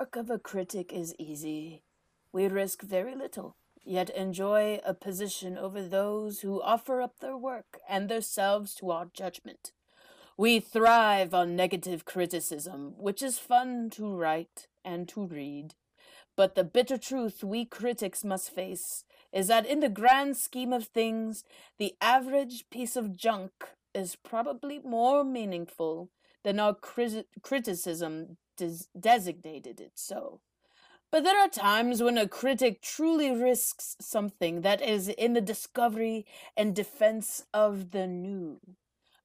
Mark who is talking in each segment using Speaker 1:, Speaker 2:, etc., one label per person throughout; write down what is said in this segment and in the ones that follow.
Speaker 1: work of a critic is easy. We risk very little, yet enjoy a position over those who offer up their work and themselves to our judgment. We thrive on negative criticism, which is fun to write and to read. But the bitter truth we critics must face is that in the grand scheme of things, the average piece of junk is probably more meaningful than our crit- criticism des- designated it so. But there are times when a critic truly risks something that is in the discovery and defense of the new.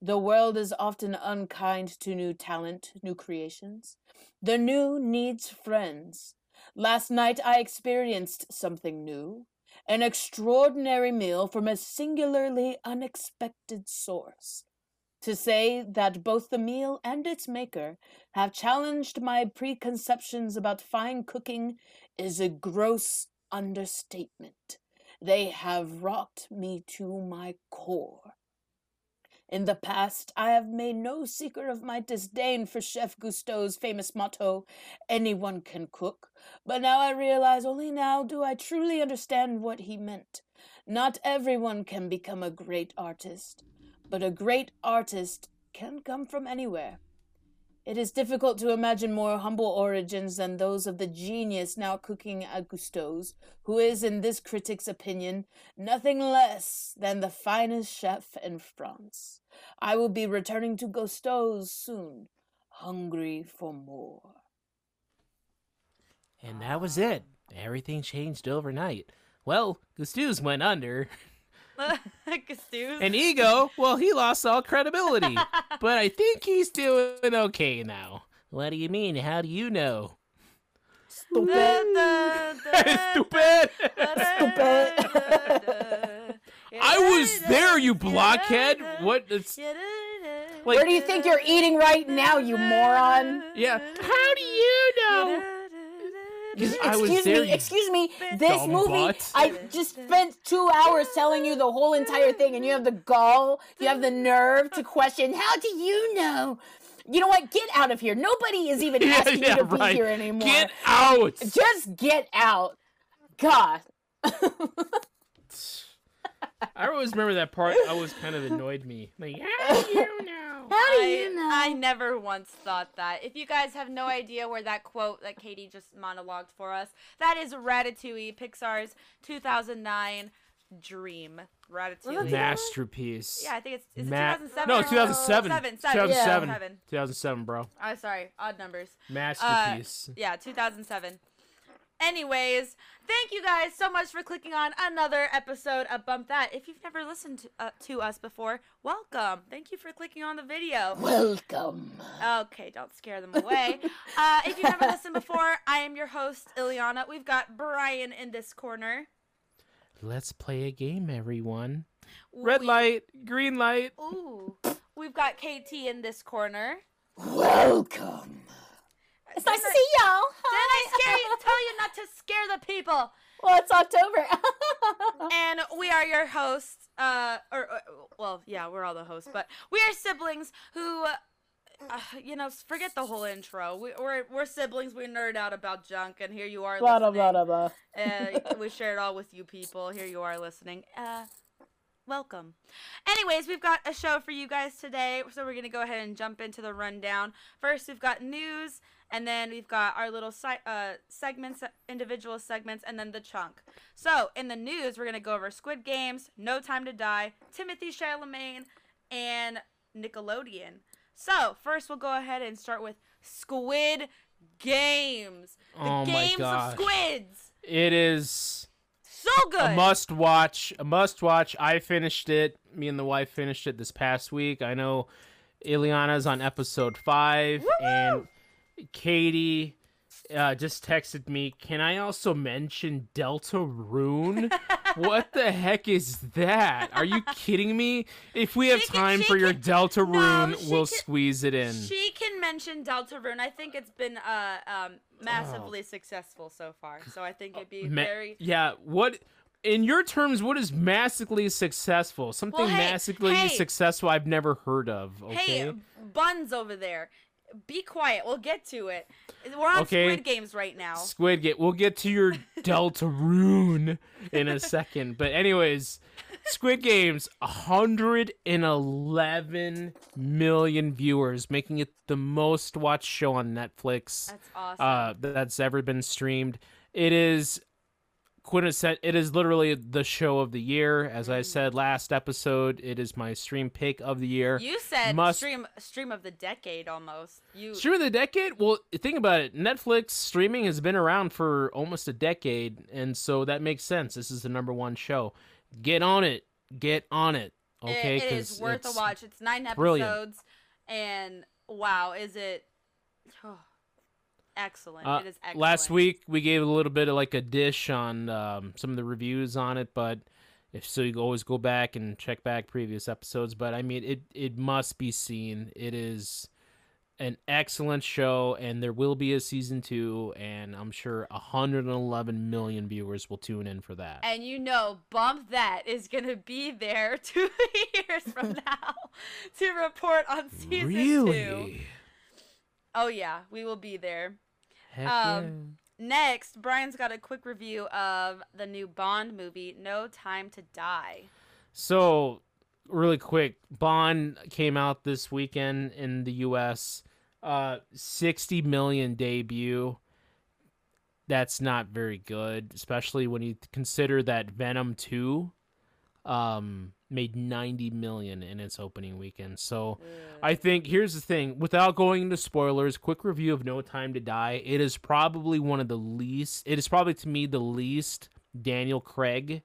Speaker 1: The world is often unkind to new talent, new creations. The new needs friends. Last night I experienced something new, an extraordinary meal from a singularly unexpected source. To say that both the meal and its maker have challenged my preconceptions about fine cooking is a gross understatement. They have rocked me to my core. In the past, I have made no secret of my disdain for Chef Gusteau's famous motto, anyone can cook, but now I realize only now do I truly understand what he meant. Not everyone can become a great artist, but a great artist can come from anywhere. It is difficult to imagine more humble origins than those of the genius now cooking at Gusteau's, who is, in this critic's opinion, nothing less than the finest chef in France. I will be returning to Gusteau's soon, hungry for more.
Speaker 2: And that was it. Everything changed overnight. Well, Gusteau's went under.
Speaker 3: Gusteau's.
Speaker 2: And Ego, well, he lost all credibility. but I think he's doing okay now. What do you mean? How do you know?
Speaker 1: Stupid.
Speaker 2: Stupid!
Speaker 1: Stupid.
Speaker 2: I was there, you blockhead! What? It's, like,
Speaker 1: Where do you think you're eating right now, you moron?
Speaker 2: yeah. How do you know? 'Cause I was
Speaker 1: excuse me, excuse me. This movie,
Speaker 2: butt.
Speaker 1: I just spent two hours telling you the whole entire thing, and you have the gall, you have the nerve to question, how do you know? You know what? Get out of here. Nobody is even
Speaker 2: Yeah,
Speaker 1: asking
Speaker 2: yeah,
Speaker 1: you to
Speaker 2: right.
Speaker 1: be here anymore.
Speaker 2: Get out!
Speaker 1: Just get out. God.
Speaker 2: I always remember that part. Always kind of annoyed me. Like, how do you know?
Speaker 1: How do
Speaker 3: I,
Speaker 1: you know?
Speaker 3: I I never once thought that. If you guys have no idea where that quote that Katie just monologued for us, that is Ratatouille, Pixar's 2009 dream. Ratatouille.
Speaker 2: Masterpiece.
Speaker 3: Yeah, I think it's is it
Speaker 2: Ma-
Speaker 3: 2007.
Speaker 2: No,
Speaker 3: or
Speaker 2: 2007.
Speaker 3: 2007.
Speaker 2: 2007.
Speaker 3: Yeah. 2007.
Speaker 2: 2007, bro.
Speaker 3: Oh, sorry, odd numbers.
Speaker 2: Uh, Masterpiece.
Speaker 3: Yeah, 2007. Anyways, thank you guys so much for clicking on another episode of Bump That. If you've never listened to, uh, to us before, welcome. Thank you for clicking on the video.
Speaker 1: Welcome.
Speaker 3: Okay, don't scare them away. uh, if you've never listened before, I am your host, Ileana. We've got Brian in this corner.
Speaker 2: Let's play a game, everyone. Red
Speaker 3: We-
Speaker 2: light, green light.
Speaker 3: Ooh. We've got KT in this corner.
Speaker 1: Welcome. It's nice to see y'all.
Speaker 3: Didn't I scare you? Tell you not to scare the people.
Speaker 1: Well, it's October.
Speaker 3: and we are your hosts. Uh, or, or well, yeah, we're all the hosts, but we are siblings who, uh, uh, you know, forget the whole intro. We, we're we're siblings. We nerd out about junk, and here you are.
Speaker 1: blah, blah,
Speaker 3: listening.
Speaker 1: blah, blah, blah.
Speaker 3: Uh, we share it all with you people. Here you are listening. Uh, welcome. Anyways, we've got a show for you guys today, so we're gonna go ahead and jump into the rundown. First, we've got news, and then we've got our little si- uh, segments, individual segments, and then the chunk. So, in the news, we're gonna go over Squid Games, No Time to Die, Timothée Chalamet, and Nickelodeon. So, first, we'll go ahead and start with Squid Games. The
Speaker 2: Oh
Speaker 3: games of squids.
Speaker 2: It is
Speaker 3: So good.
Speaker 2: a must watch. A must watch. I finished it. Me and the wife finished it this past week. I know Ileana's on episode five, and Katie uh, just texted me. Can I also mention Deltarune? what the heck is that? Are you kidding me? If we have
Speaker 3: She can-
Speaker 2: time
Speaker 3: she
Speaker 2: for your
Speaker 3: can-
Speaker 2: Deltarune,
Speaker 3: she
Speaker 2: we'll
Speaker 3: can-
Speaker 2: squeeze it in.
Speaker 3: She can mention Deltarune. I think it's been uh um massively successful so far. So I think it'd be
Speaker 2: Ma-
Speaker 3: very
Speaker 2: yeah what in your terms what is massively successful something
Speaker 3: Well, hey,
Speaker 2: massively
Speaker 3: hey.
Speaker 2: successful i've never heard of okay
Speaker 3: Hey, Buns over there. Be quiet. We'll get to it. We're on
Speaker 2: Okay.
Speaker 3: Squid Games right now.
Speaker 2: Squid Game. We'll get to your Deltarune in a second. But anyways, Squid Games 111 million viewers, making it the most watched show on Netflix
Speaker 3: That's awesome.
Speaker 2: uh, that's ever been streamed. It is quintessent. It is literally the show of the year. As I mm. said last episode, it is my stream pick of the year.
Speaker 3: you said
Speaker 2: must-
Speaker 3: stream stream of the decade almost. You
Speaker 2: Stream of the decade? Well, think about it. Netflix streaming has been around for almost a decade, and so that makes sense. This is the number one show. Get on it. Get on it.
Speaker 3: it-
Speaker 2: Okay,
Speaker 3: it is
Speaker 2: 'cause
Speaker 3: worth a watch. It's nine
Speaker 2: brilliant.
Speaker 3: episodes, and wow, is it excellent?
Speaker 2: Uh,
Speaker 3: it is excellent.
Speaker 2: Last week we gave a little bit of like a dish on um, some of the reviews on it, but if so, you can always go back and check back previous episodes. But I mean, it it must be seen. It is an excellent show, and there will be a season two, and I'm sure 111 million viewers will tune in for that.
Speaker 3: And you know, Bump That is gonna be there two years from now to report on season two.
Speaker 2: really?
Speaker 3: Oh yeah, we will be there.
Speaker 2: Heck
Speaker 3: Um, Next, Brian's got a quick review of the new Bond movie, No Time to Die.
Speaker 2: So, really quick, Bond came out this weekend in the U.S. Uh, 60 million debut. That's not very good, especially when you consider that Venom 2 um, made 90 million in its opening weekend. So, mm. I think here's the thing without going into spoilers, quick review of No Time to Die. It is probably one of the least, it is probably to me the least Daniel Craig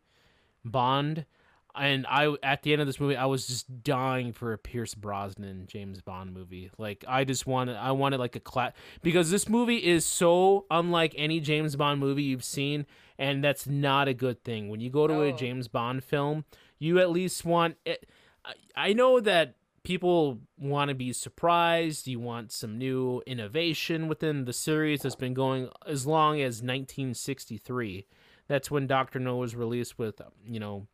Speaker 2: Bond. And I, at the end of this movie, I was just dying for a Pierce Brosnan James Bond movie. Like I just wanted, I wanted like a class because this movie is so unlike any James Bond movie you've seen, and that's not a good thing. When you go to a James Bond film, you at least want. It, I, know that people want to be surprised. You want some new innovation within the series that's been going as long as 1963. That's when Doctor No was released with, you know,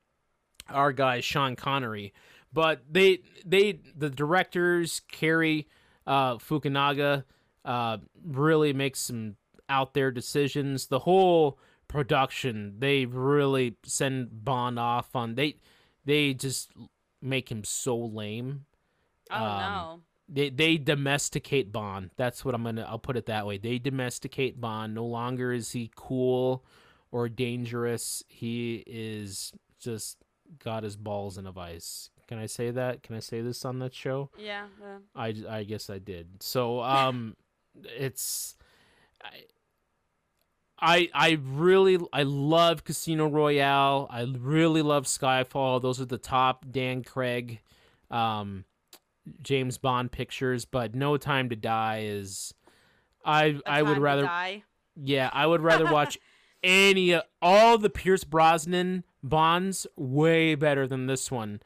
Speaker 2: our guy Sean Connery. But they they the directors Cary uh, Fukunaga uh, really makes some out there decisions. The whole production they really send Bond off on they they just make him so lame.
Speaker 3: Oh
Speaker 2: Um,
Speaker 3: no.
Speaker 2: They they domesticate Bond. That's what I'm gonna. I'll put it that way. They domesticate Bond. No longer is he cool or dangerous. He is just got his balls in a vice. Can I say that? Can I say this on that show?
Speaker 3: Yeah. uh,
Speaker 2: I, I guess I did. So um, it's I I I really I love Casino Royale. I really love Skyfall. Those are the top Dan Craig, um, James Bond pictures. But No Time to Die is. I I would rather
Speaker 3: Die.
Speaker 2: yeah, I would rather watch any all the Pierce Brosnan Bonds way better than this one.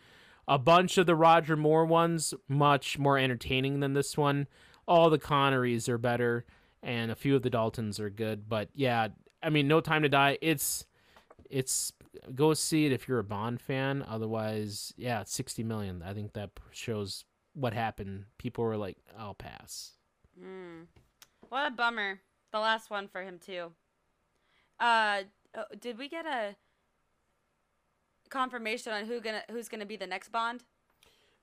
Speaker 2: A bunch of the Roger Moore ones much more entertaining than this one. All the Connerys are better, and a few of the Daltons are good. But yeah, I mean, No Time to Die. It's it's go see it if you're a Bond fan. Otherwise, yeah, it's sixty million. I think that shows what happened. People were like, "I'll pass."
Speaker 3: Mm. What a bummer. The last one for him too. Uh, oh, did we get a confirmation on who gonna who's gonna be the next Bond?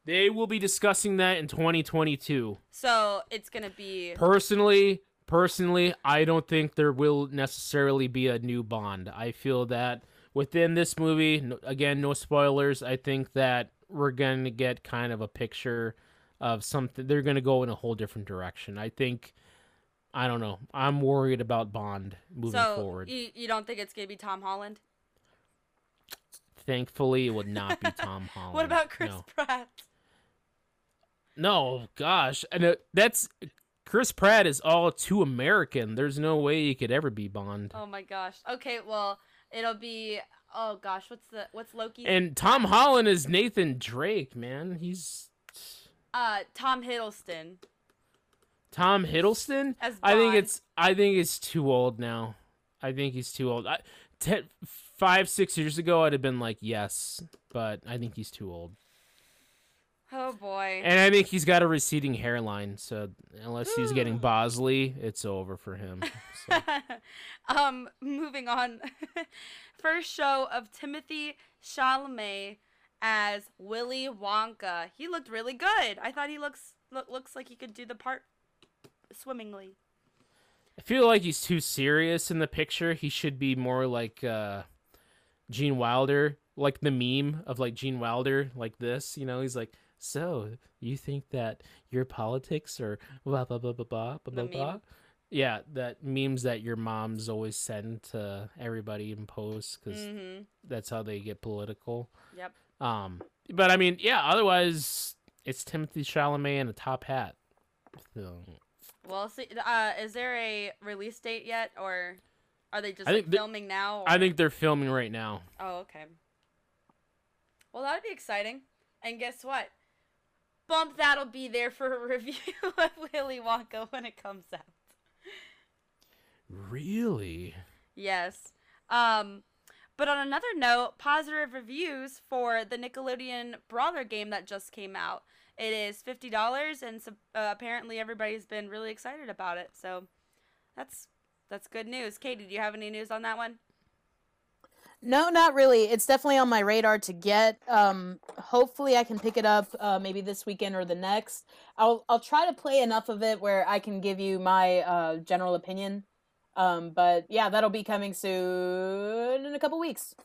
Speaker 2: They will be discussing that in 2022.
Speaker 3: So it's gonna be
Speaker 2: Personally, personally, I don't think there will necessarily be a new Bond. I feel that within this movie, no- again, no spoilers. I think that we're going to get kind of a picture of something. They're going to go in a whole different direction. I think. I don't know. I'm worried about Bond moving
Speaker 3: so
Speaker 2: forward.
Speaker 3: You, you don't think it's gonna be Tom Holland?
Speaker 2: Thankfully, it would not be Tom Holland.
Speaker 3: What about Chris
Speaker 2: No.
Speaker 3: Pratt?
Speaker 2: No, gosh, and it, that's Chris Pratt is all too American. There's no way he could ever be Bond.
Speaker 3: Oh my gosh. Okay, well it'll be. Oh gosh, what's the what's Loki?
Speaker 2: And Tom Holland is Nathan Drake, man. He's
Speaker 3: uh, Tom Hiddleston
Speaker 2: Tom Hiddleston.
Speaker 3: as Bond.
Speaker 2: I think it's I think it's too old now. I think he's too old. I, ten, five six years ago, I'd have been like yes, but I think he's too old.
Speaker 3: Oh boy.
Speaker 2: And I think he's got a receding hairline, so unless he's getting Bosley, it's over for him. So.
Speaker 3: um, moving on. First show of Timothée Chalamet as Willy Wonka. He looked really good. I thought he looks lo- looks like he could do the part swimmingly.
Speaker 2: I feel like he's too serious in the picture. He should be more like uh, Gene Wilder, like the meme of like Gene Wilder, like this. You know, he's like, "So you think that your politics are blah blah blah blah blah blah
Speaker 3: The
Speaker 2: blah blah?" Yeah, that memes that your moms always send to everybody in posts because
Speaker 3: Mm-hmm.
Speaker 2: that's how they get political.
Speaker 3: Yep.
Speaker 2: Um, but I mean, yeah. Otherwise, it's Timothée Chalamet in a top hat. So,
Speaker 3: Well, see, uh, is there a release date yet, or are they just like, filming now?
Speaker 2: I think they're filming right now.
Speaker 3: Oh, okay. Well, that'd be exciting. And guess what? Bump that'll be there for a review of Willy Wonka when it comes out.
Speaker 2: Really?
Speaker 3: Yes. Um, but on another note, positive reviews for the Nickelodeon Brawler game that just came out. It is fifty dollars, and so, uh, apparently everybody's been really excited about it. So that's that's good news. Katie, do you have any news on that one?
Speaker 1: No, not really. It's definitely on my radar to get. Um, hopefully, I can pick it up uh, maybe this weekend or the next. I'll I'll try to play enough of it where I can give you my uh, general opinion. Um, but yeah, that'll be coming soon in a couple weeks.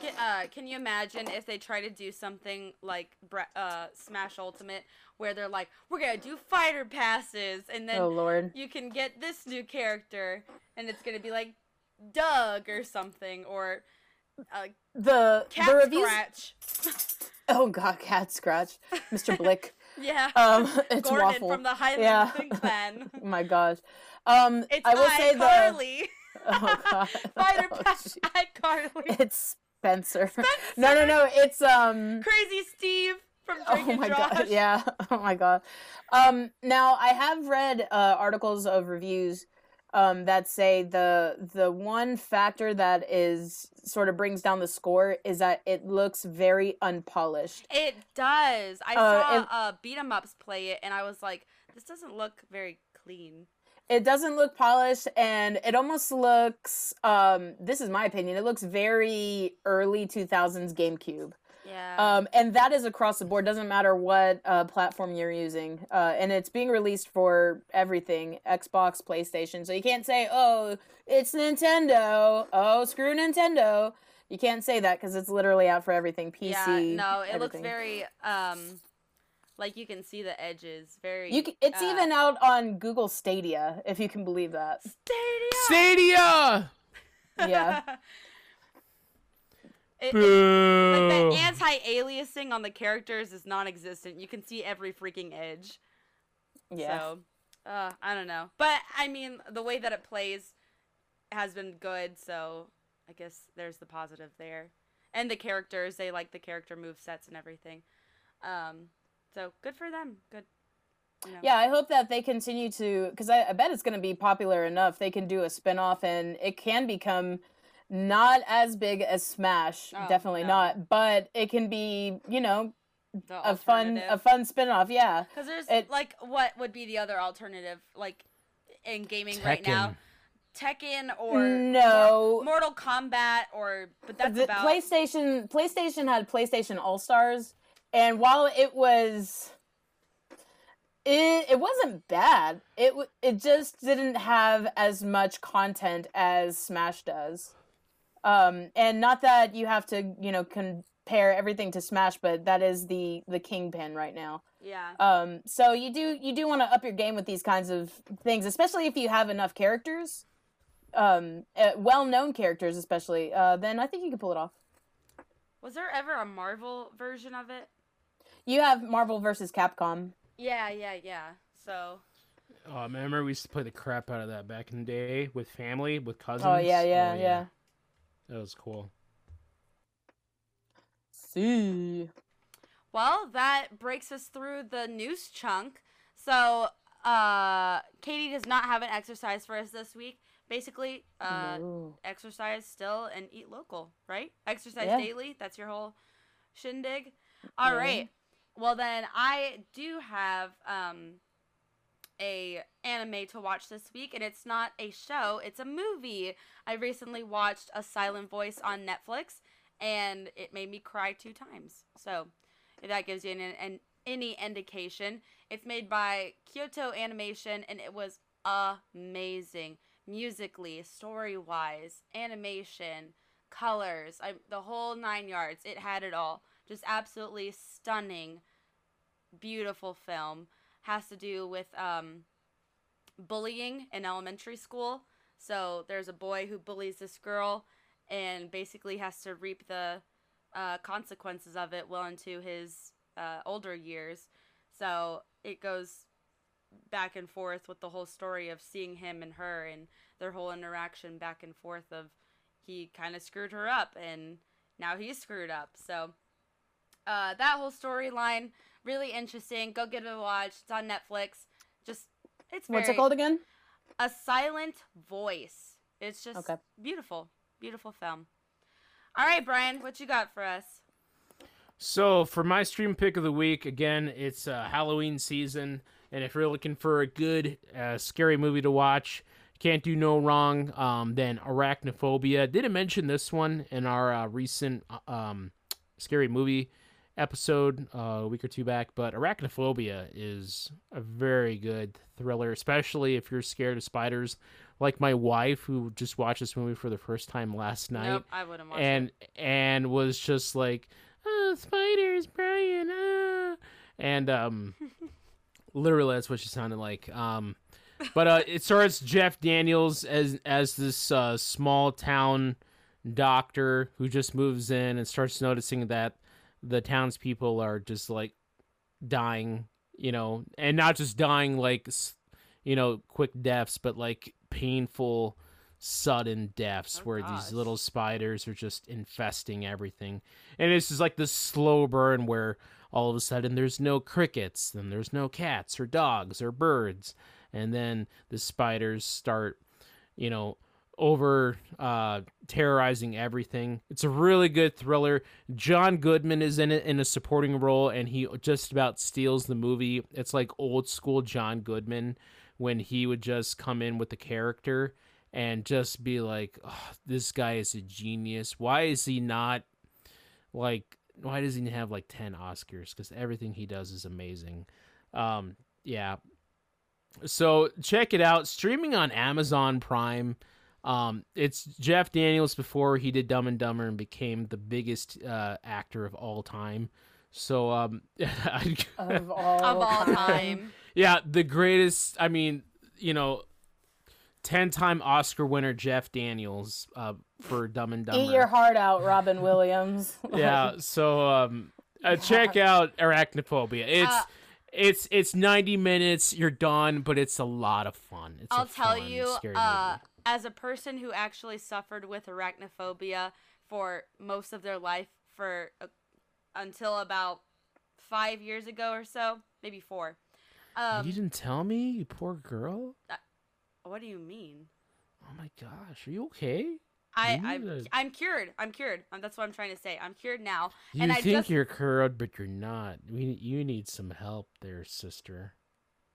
Speaker 3: Can, uh, can you imagine if they try to do something like uh, Smash Ultimate, where they're like, "We're gonna do fighter passes," and then
Speaker 1: oh lord.
Speaker 3: you can get this new character, and it's gonna be like Doug or something, or uh,
Speaker 1: The
Speaker 3: Cat
Speaker 1: the reviews.
Speaker 3: Scratch.
Speaker 1: Oh god, cat scratch, Mr. Blik.
Speaker 3: yeah,
Speaker 1: Um, it's
Speaker 3: Gordon
Speaker 1: waffle.
Speaker 3: from the Highland
Speaker 1: Yeah.
Speaker 3: Clan.
Speaker 1: Oh my gosh. Um,
Speaker 3: It's
Speaker 1: I will say the.
Speaker 3: Carly.
Speaker 1: Oh god.
Speaker 3: fighter
Speaker 1: Oh,
Speaker 3: pass
Speaker 1: gee.
Speaker 3: iCarly.
Speaker 1: It's Spencer. No, no, no. It's um.
Speaker 3: Crazy Steve from Drake
Speaker 1: Oh
Speaker 3: and
Speaker 1: my
Speaker 3: Josh.
Speaker 1: god. Yeah. Oh my god. Um. Now I have read uh, articles of reviews, um, that say the the one factor that is sort of brings down the score is that it looks very unpolished.
Speaker 3: It does. I
Speaker 1: Uh,
Speaker 3: saw
Speaker 1: and-
Speaker 3: uh, beat 'em ups play it, and I was like, this doesn't look very clean.
Speaker 1: It doesn't look polished, and it almost looks. Um. This is my opinion. It looks very early two thousands GameCube.
Speaker 3: Yeah.
Speaker 1: Um, and that is across the board. Doesn't matter what uh, platform you're using. Uh, and it's being released for everything: Xbox, PlayStation. So you can't say, "Oh, it's Nintendo." Oh, screw Nintendo. You can't say that because it's literally out for everything. PC.
Speaker 3: yeah. No, it looks very um, like you can see the edges. Very.
Speaker 1: You. c- It's
Speaker 3: uh,
Speaker 1: even out on Google Stadia, if you can believe that.
Speaker 3: Stadia.
Speaker 2: Stadia.
Speaker 1: Yeah.
Speaker 3: It- it- like the anti-aliasing on the characters is non-existent. You can see every freaking edge.
Speaker 1: Yeah.
Speaker 3: So, uh, I don't know. But I mean, the way that it plays has been good, so I guess there's the positive there. And the characters, they like the character move sets and everything. Um, so good for them. Good. You know.
Speaker 1: Yeah, I hope that they continue to, because I, I bet it's going to be popular enough. They can do a spin off and it can become not as big as Smash,
Speaker 3: Oh,
Speaker 1: definitely
Speaker 3: no.
Speaker 1: not, but it can be, you know, a fun a fun spin off. Yeah.
Speaker 3: Because there's
Speaker 1: it-
Speaker 3: like, what would be the other alternative, like in gaming right now? Tekken or
Speaker 1: No.
Speaker 3: Mor- Mortal Kombat or but that's
Speaker 1: the
Speaker 3: about
Speaker 1: PlayStation PlayStation had PlayStation All Stars, and while it was, it it wasn't bad. It it just didn't have as much content as Smash does. Um, and not that you have to you know compare everything to Smash, but that is the the kingpin right now.
Speaker 3: yeah.
Speaker 1: Um, so you do you do want to up your game with these kinds of things, especially if you have enough characters, um, uh, well known characters, especially. Uh, then I think you can pull it off.
Speaker 3: Was there ever a Marvel version of it?
Speaker 1: You have Marvel versus Capcom.
Speaker 3: Yeah, yeah, yeah. So
Speaker 2: Oh, remember we used to play the crap out of that back in the day with family, with cousins.
Speaker 1: Oh yeah, yeah,
Speaker 2: Oh,
Speaker 1: yeah.
Speaker 2: That was cool.
Speaker 1: See.
Speaker 3: Well, that breaks us through the news chunk. So, uh, Katie does not have an exercise for us this week. Basically, uh,
Speaker 1: No.
Speaker 3: exercise still and eat local, right? Exercise
Speaker 1: Yeah.
Speaker 3: daily. That's your whole shindig. All
Speaker 1: Yeah.
Speaker 3: right. well then I do have um a anime to watch this week and it's not a show, it's a movie. I recently watched A Silent Voice on Netflix and it made me cry two times. So, if that gives you an, an any indication, it's made by Kyoto Animation and it was amazing musically, story-wise, animation, colors, I, the whole 9 yards. It had it all. Just absolutely stunning beautiful film has to do with um, bullying in elementary school. So there's a boy who bullies this girl and basically has to reap the uh, consequences of it well into his uh, older years. So it goes back and forth with the whole story of seeing him and her and their whole interaction back and forth of he kind of screwed her up and now he's screwed up. So uh, that whole storyline really interesting. Go give it a watch. It's on Netflix. Just it's very, What's
Speaker 1: it called again?
Speaker 3: A Silent Voice. It's just
Speaker 1: Okay.
Speaker 3: beautiful, beautiful film. All right, Brian, what you got for us?
Speaker 2: So for my stream pick of the week, again, it's uh, Halloween season, and if you're looking for a good uh, scary movie to watch, can't do no wrong. Um, then Arachnophobia. Didn't mention this one in our uh, recent uh, um, scary movie episode uh, a week or two back, but Arachnophobia is a very good thriller, especially if you're scared of spiders, like my wife who just watched this movie for the first time last night
Speaker 3: Nope, I wouldn't watch
Speaker 2: and
Speaker 3: it.
Speaker 2: and was just like, "Oh, spiders, Brian!" Ah. And um, literally, that's what she sounded like. Um, but uh, it starts Jeff Daniels as as this uh, small town doctor who just moves in and starts noticing that the townspeople are just like dying, you know, and not just dying like you know quick deaths, but like painful sudden deaths
Speaker 3: Oh,
Speaker 2: where
Speaker 3: gosh.
Speaker 2: these little spiders are just infesting everything. And it's just like this slow burn where all of a sudden there's no crickets, then there's no cats or dogs or birds, and then the spiders start, you know, over uh terrorizing everything. It's a really good thriller. John Goodman is in it in a supporting role and he just about steals the movie. It's like old school John Goodman when he would just come in with the character and just be like, oh, "This guy is a genius. Why is he not like? Why does he have like ten Oscars? Because everything he does is amazing." Um, yeah. So check it out. Streaming on Amazon Prime. Um, it's Jeff Daniels before he did Dumb and Dumber and became the biggest uh, actor of all time. So um,
Speaker 1: Of all,
Speaker 3: Of all time.
Speaker 2: yeah, the greatest. I mean, you know, ten-time Oscar winner Jeff Daniels uh, for Dumb and Dumber.
Speaker 1: Eat your heart out, Robin Williams.
Speaker 2: yeah. So um, uh, check out Arachnophobia. It's
Speaker 3: Uh,
Speaker 2: it's it's ninety minutes. You're done, but it's a lot of fun. It's a
Speaker 3: I'll tell
Speaker 2: fun,
Speaker 3: you,
Speaker 2: scary
Speaker 3: uh,
Speaker 2: movie.
Speaker 3: As a person who actually suffered with arachnophobia for most of their life, for uh, until about five years ago or so, maybe four. Um,
Speaker 2: you didn't tell me, you poor girl.
Speaker 3: what do you mean?
Speaker 2: Oh my gosh, are you okay?
Speaker 3: I,
Speaker 2: You
Speaker 3: I'm,
Speaker 2: to-
Speaker 3: I'm cured. I'm cured. Um, that's what I'm trying to say. I'm cured now.
Speaker 2: You
Speaker 3: and I
Speaker 2: think
Speaker 3: just,
Speaker 2: you're cured, but you're not. We you need some help there, sister.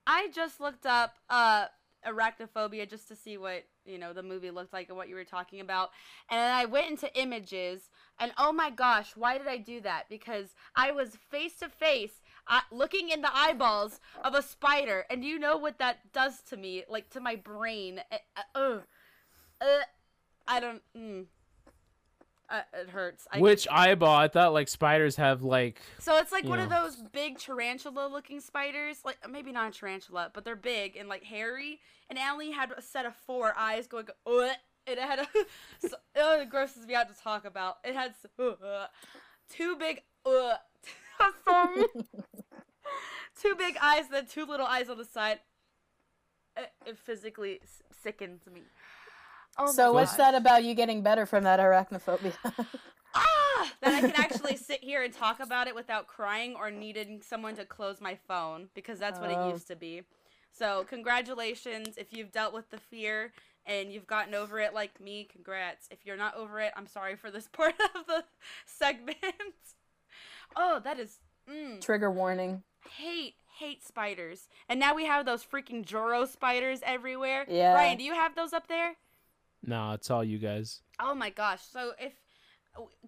Speaker 3: I just looked up uh arachnophobia just to see what you know the movie looked like and what you were talking about. And then i went into images and oh my gosh why did i do that? Because i was face to face looking in the eyeballs of a spider. And you know what that does to me? Like to my brain. Uh, uh, uh, i don't mm. Uh, it hurts I,
Speaker 2: Which eyeball? I thought like spiders have like
Speaker 3: so it's like one of those big tarantula looking spiders, like maybe not a tarantula, but they're big and like hairy. And Allie had a set of four eyes going, and it had a, so, oh, it grosses me out to talk about. It had uh, two big, uh, sorry, two big eyes, then two little eyes on the side. It, it physically sickens me. Oh
Speaker 1: so what's that about you getting better from that arachnophobia?
Speaker 3: ah, that I can actually sit here and talk about it without crying or needing someone to close my phone because that's what
Speaker 1: Oh.
Speaker 3: it used to be. So, congratulations if you've dealt with the fear and you've gotten over it like me. Congrats. If you're not over it, I'm sorry for this part of the segment. oh, that is Mm,
Speaker 1: Trigger warning.
Speaker 3: hate hate spiders. And now we have those freaking Joro spiders everywhere.
Speaker 1: Yeah.
Speaker 3: Brian, do you have those up there?
Speaker 2: No, it's all you guys.
Speaker 3: Oh my gosh. So if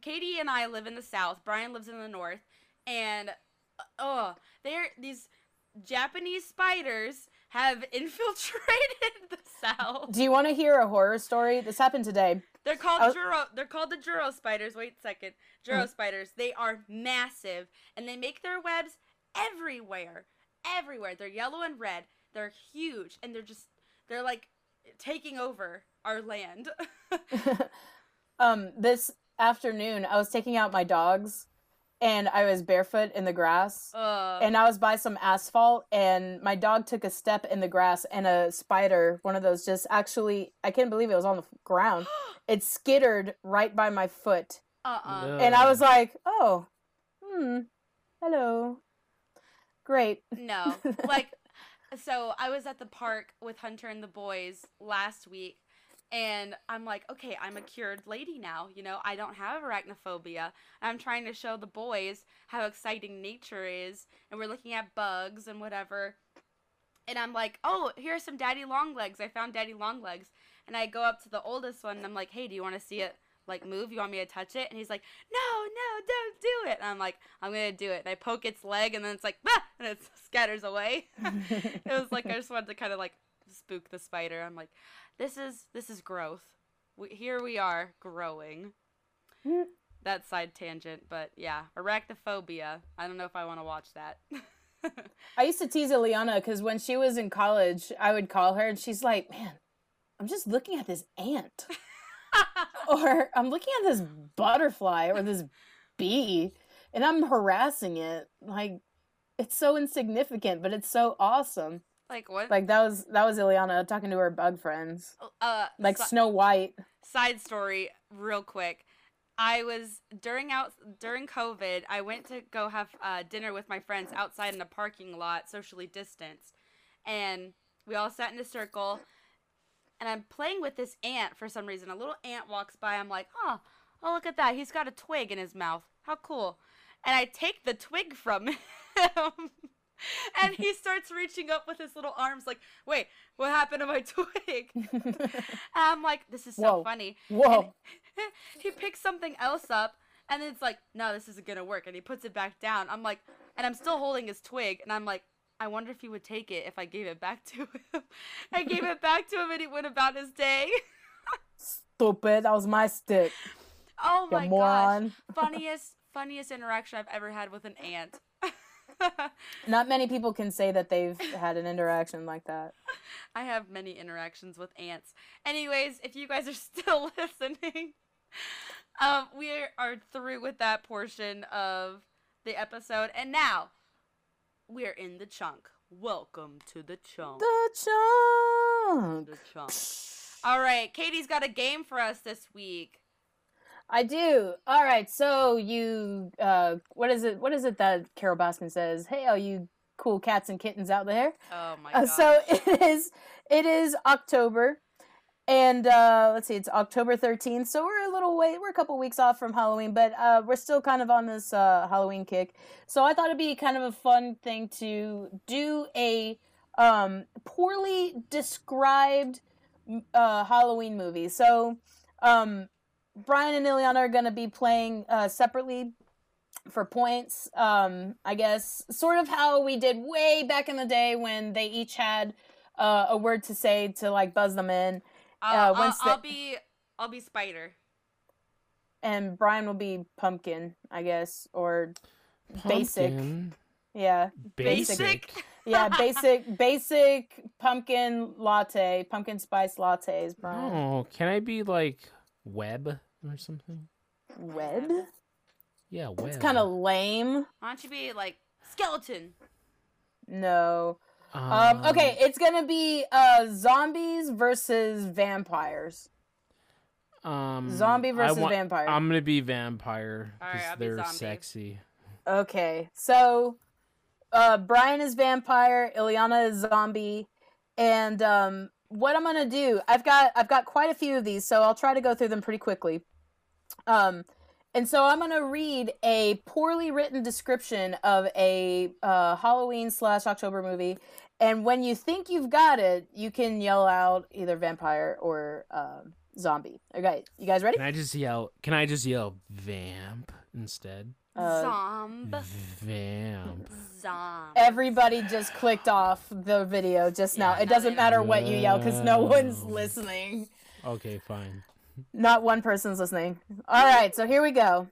Speaker 3: Katie and I live in the south, Brian lives in the north, and uh, oh, they're these Japanese spiders have infiltrated the south.
Speaker 1: Do you want to hear a horror story? This happened today.
Speaker 3: They're called
Speaker 1: was-
Speaker 3: Juro. They're called the Juro spiders. Wait a second. Juro spiders. They are massive, and they make their webs everywhere, everywhere. They're yellow and red. They're huge, and they're just they're like taking over our land.
Speaker 1: um, this afternoon, I was taking out my dogs, and I was barefoot in the grass,
Speaker 3: uh,
Speaker 1: and I was by some asphalt, and my dog took a step in the grass, and a spider, one of those, just actually, I can't believe it was on the ground. It skittered right by my foot,
Speaker 3: uh-uh.
Speaker 2: No.
Speaker 1: and I was like, "Oh, hmm, hello, great."
Speaker 3: No. Like, so I was at the park with Hunter and the boys last week, and I'm like, okay, I'm a cured lady now. You know, I don't have arachnophobia. I'm trying to show the boys how exciting nature is, and we're looking at bugs and whatever. And I'm like, oh, here's some daddy long legs. I found daddy long legs. And I go up to the oldest one and I'm like, hey, do you want to see it like move? You want me to touch it? And he's like, no, no, don't do it. And I'm like, I'm gonna do it. And I poke its leg and then it's like, ah! and it scatters away. it was like I just wanted to kind of like spook the spider. I'm like, this is this is growth. We, here we are growing.
Speaker 1: Mm.
Speaker 3: that side tangent, but yeah, arachnophobia. I don't know if I want to watch that.
Speaker 1: I used to tease Ileana because when she was in college, I would call her and she's like, "Man, I'm just looking at this ant, or I'm looking at this butterfly or this bee, and I'm harassing it. Like, it's so insignificant, but it's so awesome.
Speaker 3: like what?
Speaker 1: Like that was that was Ileana talking to her bug friends,
Speaker 3: uh,
Speaker 1: like
Speaker 3: si-
Speaker 1: Snow White.
Speaker 3: side story, real quick. I was during out during COVID. I went to go have uh, dinner with my friends outside in a parking lot, socially distanced, and we all sat in a circle. And I'm playing with this ant for some reason. A little ant walks by. I'm like, oh, oh, look at that. He's got a twig in his mouth. How cool. And I take the twig from him. and he starts reaching up with his little arms, like, wait, what happened to my twig? I'm like, this is so
Speaker 1: Whoa.
Speaker 3: funny.
Speaker 1: Whoa.
Speaker 3: And he picks something else up, and it's like, no, this isn't gonna work. And he puts it back down. I'm like, and I'm still holding his twig, and I'm like, I wonder if he would take it if I gave it back to him. I gave it back to him, and he went about his day.
Speaker 1: Stupid. That was my stick.
Speaker 3: Oh
Speaker 1: You
Speaker 3: my gosh. Funniest, funniest interaction I've ever had with an ant.
Speaker 1: Not many people can say that they've had an interaction like that.
Speaker 3: I have many interactions with ants. Anyways, if you guys are still listening, um, we are through with that portion of the episode, and now we're in the chunk. Welcome to the chunk.
Speaker 1: The chunk.
Speaker 3: The chunk. All right, Katie's got a game for us this week.
Speaker 1: I do. All right. So you, uh, what is it? What is it that Carole Baskin says? Hey, all you cool cats and kittens out there.
Speaker 3: Oh my
Speaker 1: Uh,
Speaker 3: god.
Speaker 1: so it is. It is October, and uh, let's see, it's October thirteenth. So we're a little way. We're a couple weeks off from Halloween, but uh, we're still kind of on this uh, Halloween kick. So I thought it'd be kind of a fun thing to do a um, poorly described uh, Halloween movie. So. Um, Brian and Ileana are going to be playing uh, separately for points. Um, I guess sort of how we did way back in the day when they each had uh, a word to say to like buzz them in,
Speaker 3: I'll,
Speaker 1: uh, once
Speaker 3: I'll, I'll be I'll be spider.
Speaker 1: and Brian will be pumpkin, I guess, or Basic.
Speaker 2: Pumpkin.
Speaker 1: yeah,
Speaker 3: Basic.
Speaker 1: yeah, basic, basic pumpkin latte, pumpkin spice lattes. Brian,
Speaker 2: Oh, can I be like web or something?
Speaker 1: web.
Speaker 2: Yeah, web.
Speaker 1: It's kind of lame.
Speaker 3: Why don't you be like skeleton?
Speaker 1: No. Um, okay, it's gonna be uh zombies versus vampires.
Speaker 2: Um,
Speaker 1: Zombie versus
Speaker 2: want-
Speaker 1: vampire.
Speaker 2: I'm gonna be vampire because
Speaker 3: I'll
Speaker 2: they're
Speaker 3: zombie.
Speaker 2: sexy.
Speaker 1: Okay, so uh Brian is vampire, Ileana is zombie, and um what I'm gonna do, I've got I've got quite a few of these, so I'll try to go through them pretty quickly. Um And so I'm going to read a poorly written description of a uh, Halloween slash October movie. And when you think you've got it, you can yell out either vampire or um, zombie. Okay, you guys ready?
Speaker 2: Can I just yell? Can I just yell vamp instead?
Speaker 1: Uh,
Speaker 3: Zomb.
Speaker 2: Vamp.
Speaker 3: Zomb.
Speaker 1: Everybody just clicked off the video just now.
Speaker 3: Yeah,
Speaker 1: it doesn't matter what you yell because no one's listening.
Speaker 2: Okay, fine.
Speaker 1: Not one person's listening. All right, so here we go.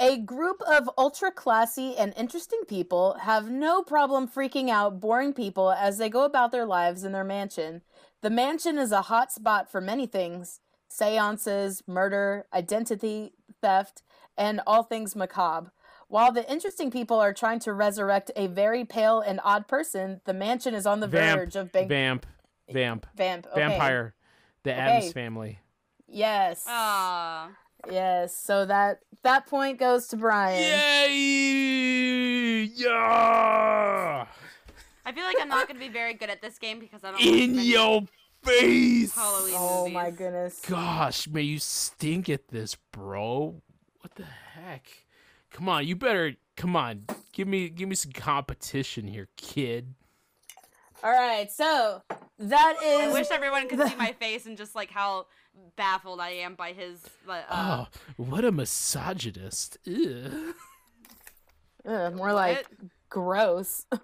Speaker 1: A group of ultra classy and interesting people have no problem freaking out boring people as they go about their lives in their mansion. The mansion is a hot spot for many things seances, murder, identity theft, and all things macabre. While the interesting people are trying to resurrect a very pale and odd person, the mansion is on the
Speaker 2: Vamp.
Speaker 1: verge of being
Speaker 2: Vamp. Vamp.
Speaker 1: vamp. okay.
Speaker 2: Vampire. The
Speaker 1: Okay.
Speaker 2: Addams family.
Speaker 1: Yes.
Speaker 3: Aw.
Speaker 1: Yes, so that that point goes to Brian.
Speaker 2: Yay! Yeah!
Speaker 3: I feel like I'm not gonna be very good at this game because I don't.
Speaker 2: In
Speaker 3: watch
Speaker 2: your face!
Speaker 3: Halloween
Speaker 1: Oh
Speaker 3: movies.
Speaker 1: my goodness.
Speaker 2: Gosh, may you stink at this, bro. What the heck? Come on, you better come on. Give me give me some competition here, kid.
Speaker 1: All right, so that is.
Speaker 3: I wish everyone could see my face and just like how baffled I am by his. Uh,
Speaker 2: oh, what a misogynist. Ugh.
Speaker 1: Ugh, more like gross.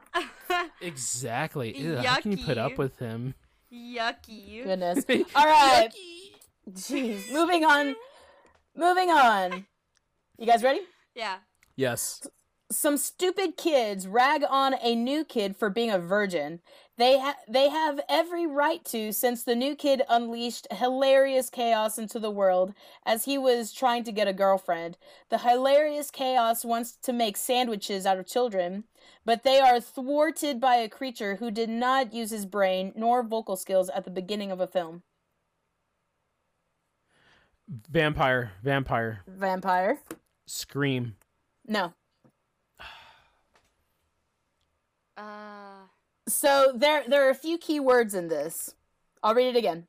Speaker 2: Exactly. Ugh, how can you put up with him?
Speaker 3: yucky.
Speaker 1: Goodness. All right.
Speaker 2: Yucky.
Speaker 1: Jeez. Moving on. Moving on. You guys ready?
Speaker 3: Yeah.
Speaker 2: Yes.
Speaker 1: Some stupid kids rag on a new kid for being a virgin. They ha- they have every right to since the new kid unleashed hilarious chaos into the world as he was trying to get a girlfriend. The hilarious chaos wants to make sandwiches out of children, but they are thwarted by a creature who did not use his brain nor vocal skills at the beginning of a film.
Speaker 2: Vampire. Vampire.
Speaker 1: Vampire?
Speaker 2: Scream.
Speaker 1: No. So there there are a few key words in this. I'll read it again.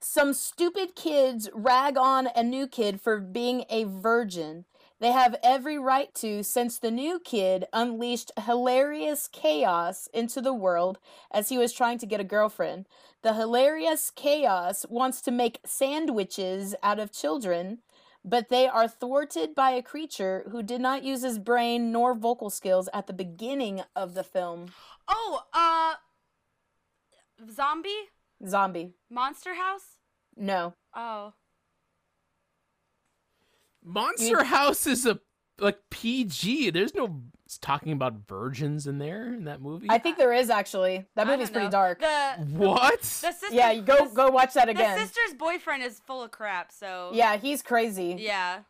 Speaker 1: Some stupid kids rag on a new kid for being a virgin. They have every right to since the new kid unleashed hilarious chaos into the world as he was trying to get a girlfriend. The hilarious chaos wants to make sandwiches out of children, but they are thwarted by a creature who did not use his brain nor vocal skills at the beginning of the film.
Speaker 3: Oh. Uh. Zombie.
Speaker 1: Zombie.
Speaker 3: Monster House.
Speaker 1: No.
Speaker 3: Oh.
Speaker 2: Monster House is a like PG. There's no it's talking about virgins in there in that movie.
Speaker 1: I think there is actually. That movie's pretty
Speaker 3: know.
Speaker 1: dark.
Speaker 3: The
Speaker 2: what?
Speaker 3: the sister.
Speaker 1: Yeah, you go
Speaker 3: the,
Speaker 1: go watch that again.
Speaker 3: The
Speaker 1: again.
Speaker 3: sister's boyfriend is full of crap. So.
Speaker 1: Yeah, he's crazy.
Speaker 3: Yeah.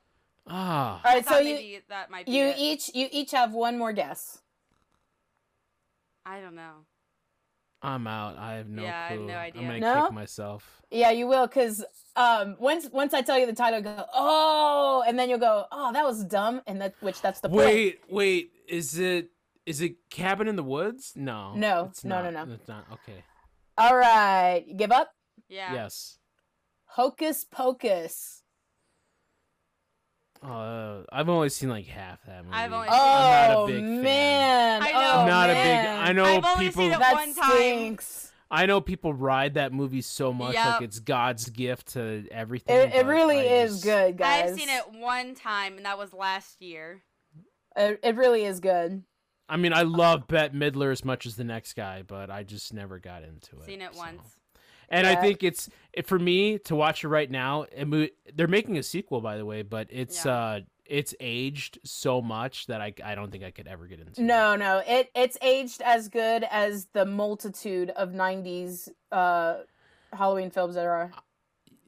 Speaker 2: Ah.
Speaker 1: All right, so
Speaker 3: thought
Speaker 1: you
Speaker 3: that might be
Speaker 1: you
Speaker 3: it.
Speaker 1: each you each have one more guess.
Speaker 3: I don't know.
Speaker 2: I'm out. I have no
Speaker 3: Yeah, I have
Speaker 2: clue.
Speaker 3: no idea.
Speaker 2: I'm gonna
Speaker 1: No?
Speaker 2: kick myself.
Speaker 1: Yeah, you will, cause um once once I tell you the title, go oh, and then you'll go oh that was dumb, and that which that's the point.
Speaker 2: Wait, wait. Is it is it Cabin in the Woods? No.
Speaker 1: No,
Speaker 2: it's
Speaker 1: no,
Speaker 2: not.
Speaker 1: no, no.
Speaker 2: It's not. Okay.
Speaker 1: All right, you give up.
Speaker 3: Yeah.
Speaker 2: Yes.
Speaker 1: Hocus Pocus.
Speaker 2: Uh, I've only seen like half that movie.
Speaker 3: I've only
Speaker 2: I'm not a
Speaker 1: Oh
Speaker 2: big fan.
Speaker 1: man,
Speaker 3: I know.
Speaker 1: Oh,
Speaker 2: I'm not a big.
Speaker 1: man.
Speaker 2: I know
Speaker 3: I've only
Speaker 2: people.
Speaker 3: seen it
Speaker 1: that
Speaker 3: one time.
Speaker 1: stinks.
Speaker 2: I know people ride that movie so much
Speaker 3: Yep.
Speaker 2: like it's God's gift to everything.
Speaker 1: It, it
Speaker 2: but
Speaker 1: really
Speaker 2: I
Speaker 1: is
Speaker 2: just-
Speaker 1: good, guys.
Speaker 3: I've seen it one time, and that was last year.
Speaker 1: It, it really is good.
Speaker 2: I mean, I love Bette Midler as much as the next guy, but I just never got into it.
Speaker 3: Seen it
Speaker 2: so.
Speaker 3: once.
Speaker 2: And I think it's it, for me to watch it right now. It they're making a sequel, by the way, but it's
Speaker 3: Yeah.
Speaker 2: uh it's aged so much that I I don't think I could ever get into. it.
Speaker 1: No, no, it it's aged as good as the multitude of '90s uh, Halloween films that are.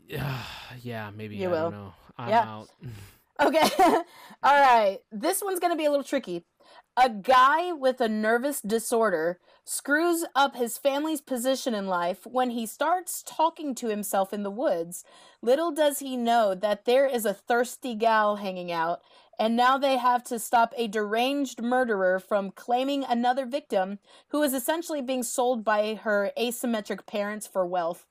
Speaker 2: yeah, maybe
Speaker 1: You
Speaker 2: I
Speaker 1: will.
Speaker 2: don't know. I'm
Speaker 1: Yeah.
Speaker 2: out.
Speaker 1: Okay, all right. This one's gonna be a little tricky. A guy with a nervous disorder screws up his family's position in life when he starts talking to himself in the woods. Little does he know that there is a thirsty gal hanging out, and now they have to stop a deranged murderer from claiming another victim who is essentially being sold by her asymmetric parents for wealth.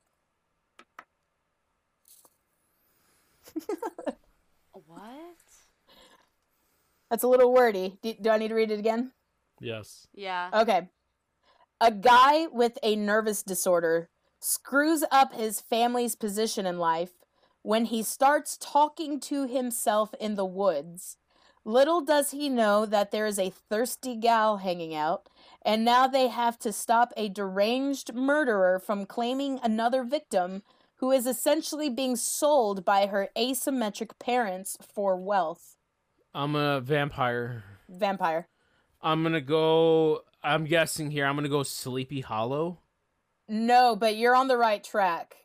Speaker 3: What?
Speaker 1: That's a little wordy. Do, do I need to read it again?
Speaker 2: Yes.
Speaker 3: Yeah.
Speaker 1: Okay. A guy with a nervous disorder screws up his family's position in life when he starts talking to himself in the woods. Little does he know that there is a thirsty gal hanging out, and now they have to stop a deranged murderer from claiming another victim who is essentially being sold by her asymmetric parents for wealth.
Speaker 2: I'm a vampire.
Speaker 1: Vampire.
Speaker 2: I'm gonna go. I'm guessing here. I'm gonna go Sleepy Hollow.
Speaker 1: No, but you're on the right track.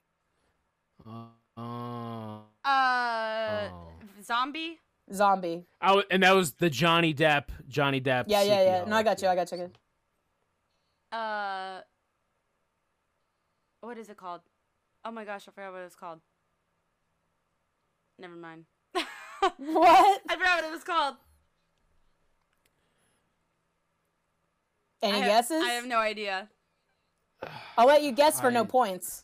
Speaker 2: Uh, uh,
Speaker 3: Uh,
Speaker 2: oh.
Speaker 3: zombie.
Speaker 1: Zombie.
Speaker 2: I w- and that was the Johnny Depp. Johnny Depp.
Speaker 1: Yeah, yeah,
Speaker 2: Sleepy
Speaker 1: yeah. No,
Speaker 2: Hollow
Speaker 1: I got you. I got you.
Speaker 3: Uh, what is it called? Oh my gosh, I forgot what it was called. Never mind. I forgot what it was called.
Speaker 1: Any
Speaker 3: I have-
Speaker 1: guesses?
Speaker 3: I have no idea.
Speaker 1: I'll let you guess for no points.